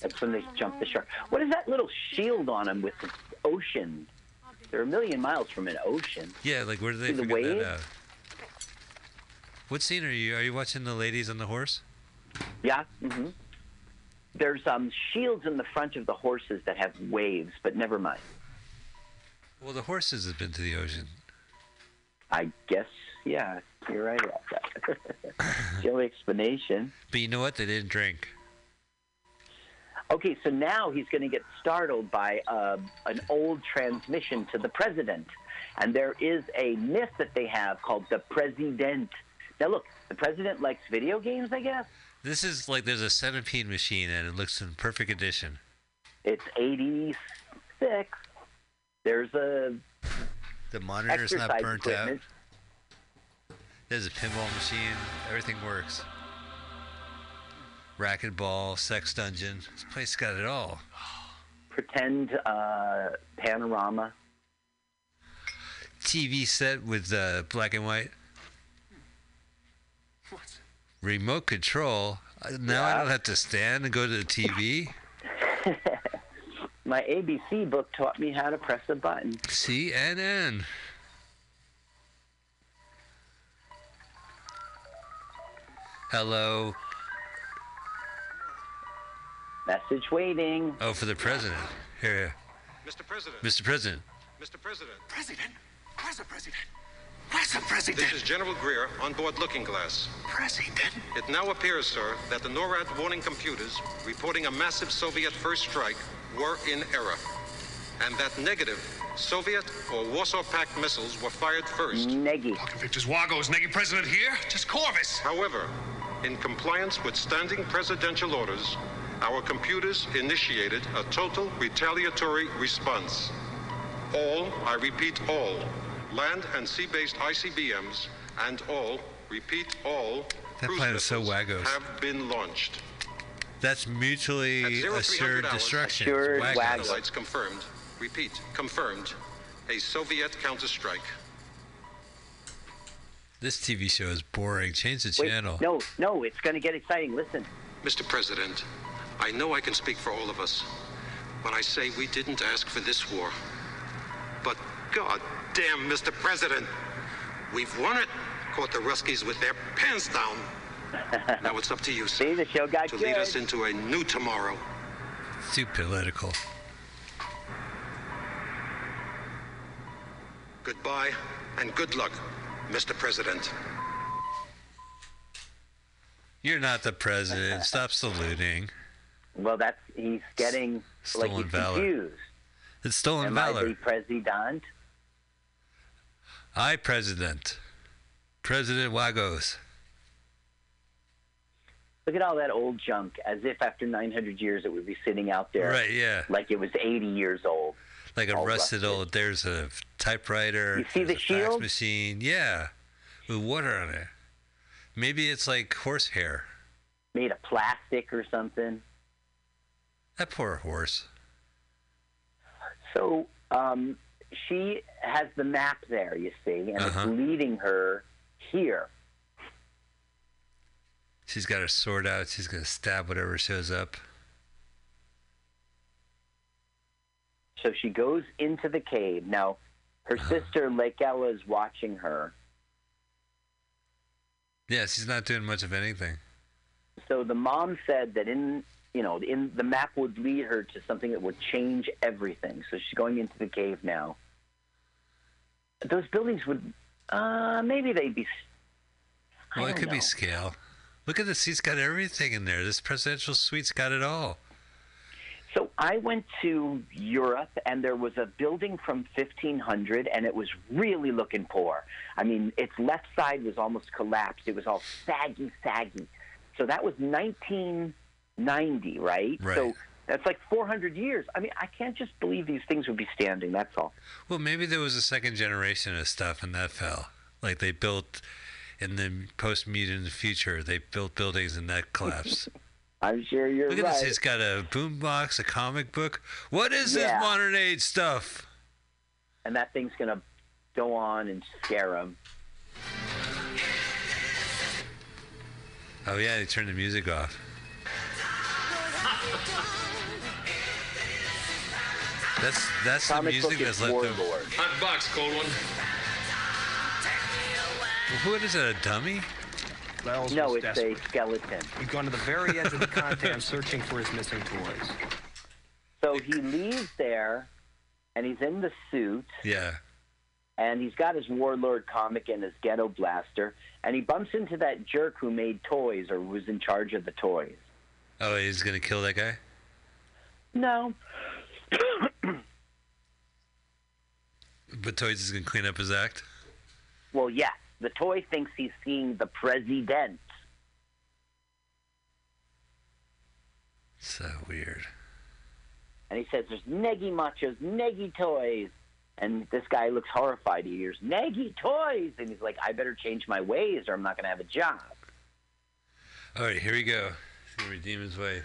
That's when they jumped the shark. What is that little shield on him with the ocean? They're a million miles from an ocean. Yeah, like where did they See the figure wave? that out? What scene are you? Are you watching the ladies on the horse? Yeah. Mm-hmm. There's um, shields in the front of the horses that have waves, but never mind. Well, the horses have been to the ocean. I guess, yeah, you're right about that. the only explanation. But you know what? They didn't drink. Okay, so now he's going to get startled by uh, an old transmission to the president. And there is a myth that they have called the president. Now, look, the president likes video games, I guess. This is like there's a centipede machine and it looks in perfect condition. It's 86. There's a The monitor's not burnt equipment. out. There's a pinball machine. Everything works. Racquetball, sex dungeon. This place got it all. pretend uh, panorama. TV set with uh, black and white. Remote control. Uh, Now I don't have to stand and go to the TV. My ABC book taught me how to press a button. CNN. Hello. Message waiting. Oh, for the president. Here, Mr. President. Mr. President. Mr. President. President? Where's the president? Where's the president? This is General Greer on board Looking Glass. President? It now appears, sir, that the NORAD warning computers reporting a massive Soviet first strike were in error. And that negative Soviet or Warsaw Pact missiles were fired first. Neggy. Victor's Wago is Negi president here? Just Korvis. However, in compliance with standing presidential orders, our computers initiated a total retaliatory response. All, I repeat, all, land and sea-based ICBMs and all, repeat, all, That cruise plan is so waggos. have been launched. That's mutually assured hours, destruction. Assured Wagons. wagons. Satellites confirmed. Repeat, confirmed. A Soviet counterstrike. This TV show is boring. Change the Wait, channel. no, no, it's going to get exciting. Listen. Mr. President, I know I can speak for all of us when I say we didn't ask for this war. But God damn, Mr. President, we've won it. Caught the Ruskies with their pants down. now it's up to you, sir, See, the show got to good. lead us into a new tomorrow. It's too political. Goodbye and good luck, Mr. President. You're not the president. Stop saluting. Well, that's he's getting like he's valor. confused. It's stolen Am I the president? I president. President Wagos. Look at all that old junk, as if after 900 years it would be sitting out there, Right, yeah. like it was 80 years old. Like a rusted rusted. old. There's a typewriter. You see the shield? machine. Yeah, with water on it. Maybe it's like horsehair. Made of plastic or something. That poor horse. So um, she has the map there, you see, and Uh-huh. it's leading her here. She's got her sword out. She's gonna stab whatever shows up. So she goes into the cave. Now, her Uh-huh. sister Lakella is watching her. Yeah, she's not doing much of anything. So the mom said that in you know in the map would lead her to something that would change everything. So she's going into the cave now. Those buildings would uh, maybe they'd be. I Well, it could be scale. Look at this. He's got everything in there. This presidential suite's got it all. So I went to Europe, and there was a building from 1500, and it was really looking poor. I mean, its left side was almost collapsed. It was all saggy, saggy. So that was 1990, right? Right. So that's like 400 years. I mean, I can't just believe these things would be standing. That's all. Well, maybe there was a second generation of stuff and that fell. Like they built in the post mutant future, they built buildings and that collapsed. I'm sure you're Look at right. this. He's got a boombox, a comic book. What is Yeah. this modern age stuff? And that thing's going to go on and scare them. Oh yeah, they turned the music off. That's that's the music that's left them. Hot box, cold one. What is it? A dummy? Wells No, it's desperate. a skeleton. He'd gone to the very edge of the content searching for his missing toys. So he leaves there, and he's in the suit. Yeah. and he's got his warlord comic and his ghetto blaster, and he bumps into that jerk who made toys or was in charge of the toys. Oh, he's gonna kill that guy. No, But Toys is gonna clean up his act. well, yes, the toy thinks he's seeing the president. So weird. And he says, "There's neggy machos, neggy toys." And this guy looks horrified. He hears neggy toys, and he's like, "I better change my ways, or I'm not going to have a job." All right, here we go. He's gonna redeem his way.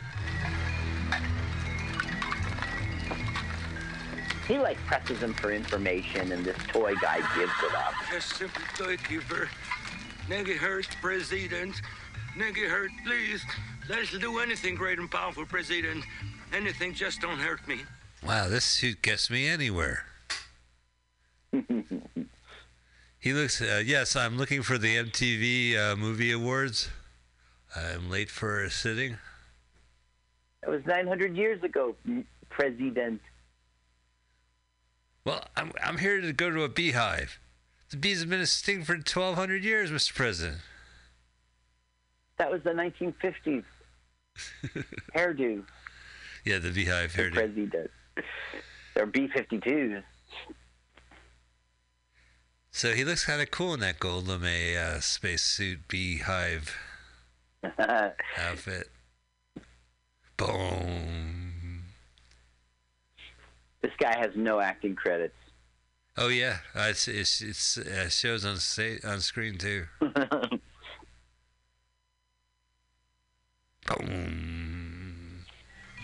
He like presses him for information, and this toy guy gives it up. Just simply thank you for Nigga hurt, President. Nigga hurt, please. Let's do anything great and powerful, President. Anything, just don't hurt me. Wow, this suit gets me anywhere. he looks. Uh, yes, I'm looking for the MTV uh, Movie Awards. I'm late for a sitting. It was 900 years ago, President. Well, I'm I'm here to go to a beehive. The bees have been extinct for 1,200 years, Mr. President. That was the 1950s hairdo. Yeah, the beehive the hairdo. President. They're B-52s. So he looks kind of cool in that gold lame uh, spacesuit beehive outfit. Boom. This guy has no acting credits. Oh yeah, uh, it's it's, it's uh, shows on sta- on screen too. Boom.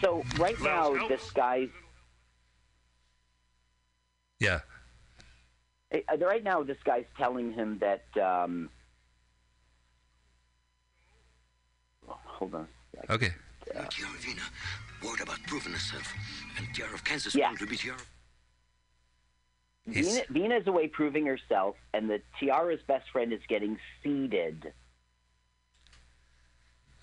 So right now, this guy's Yeah. uh, right now this guy's telling him that. Um, oh, hold on. Okay. Tiara Vina, worried about proving herself. And Tiara of Kansas Yeah. want to be Tiara. Vina, Vina's away proving herself, and the Tiara's best friend is getting seeded.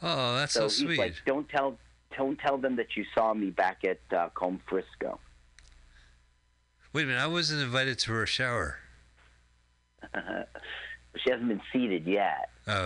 Oh, that's so, so he's sweet. like, "Don't tell, don't tell them that you saw me back at uh, Combe Frisco." Wait a minute, I wasn't invited to her shower. she hasn't been seeded yet.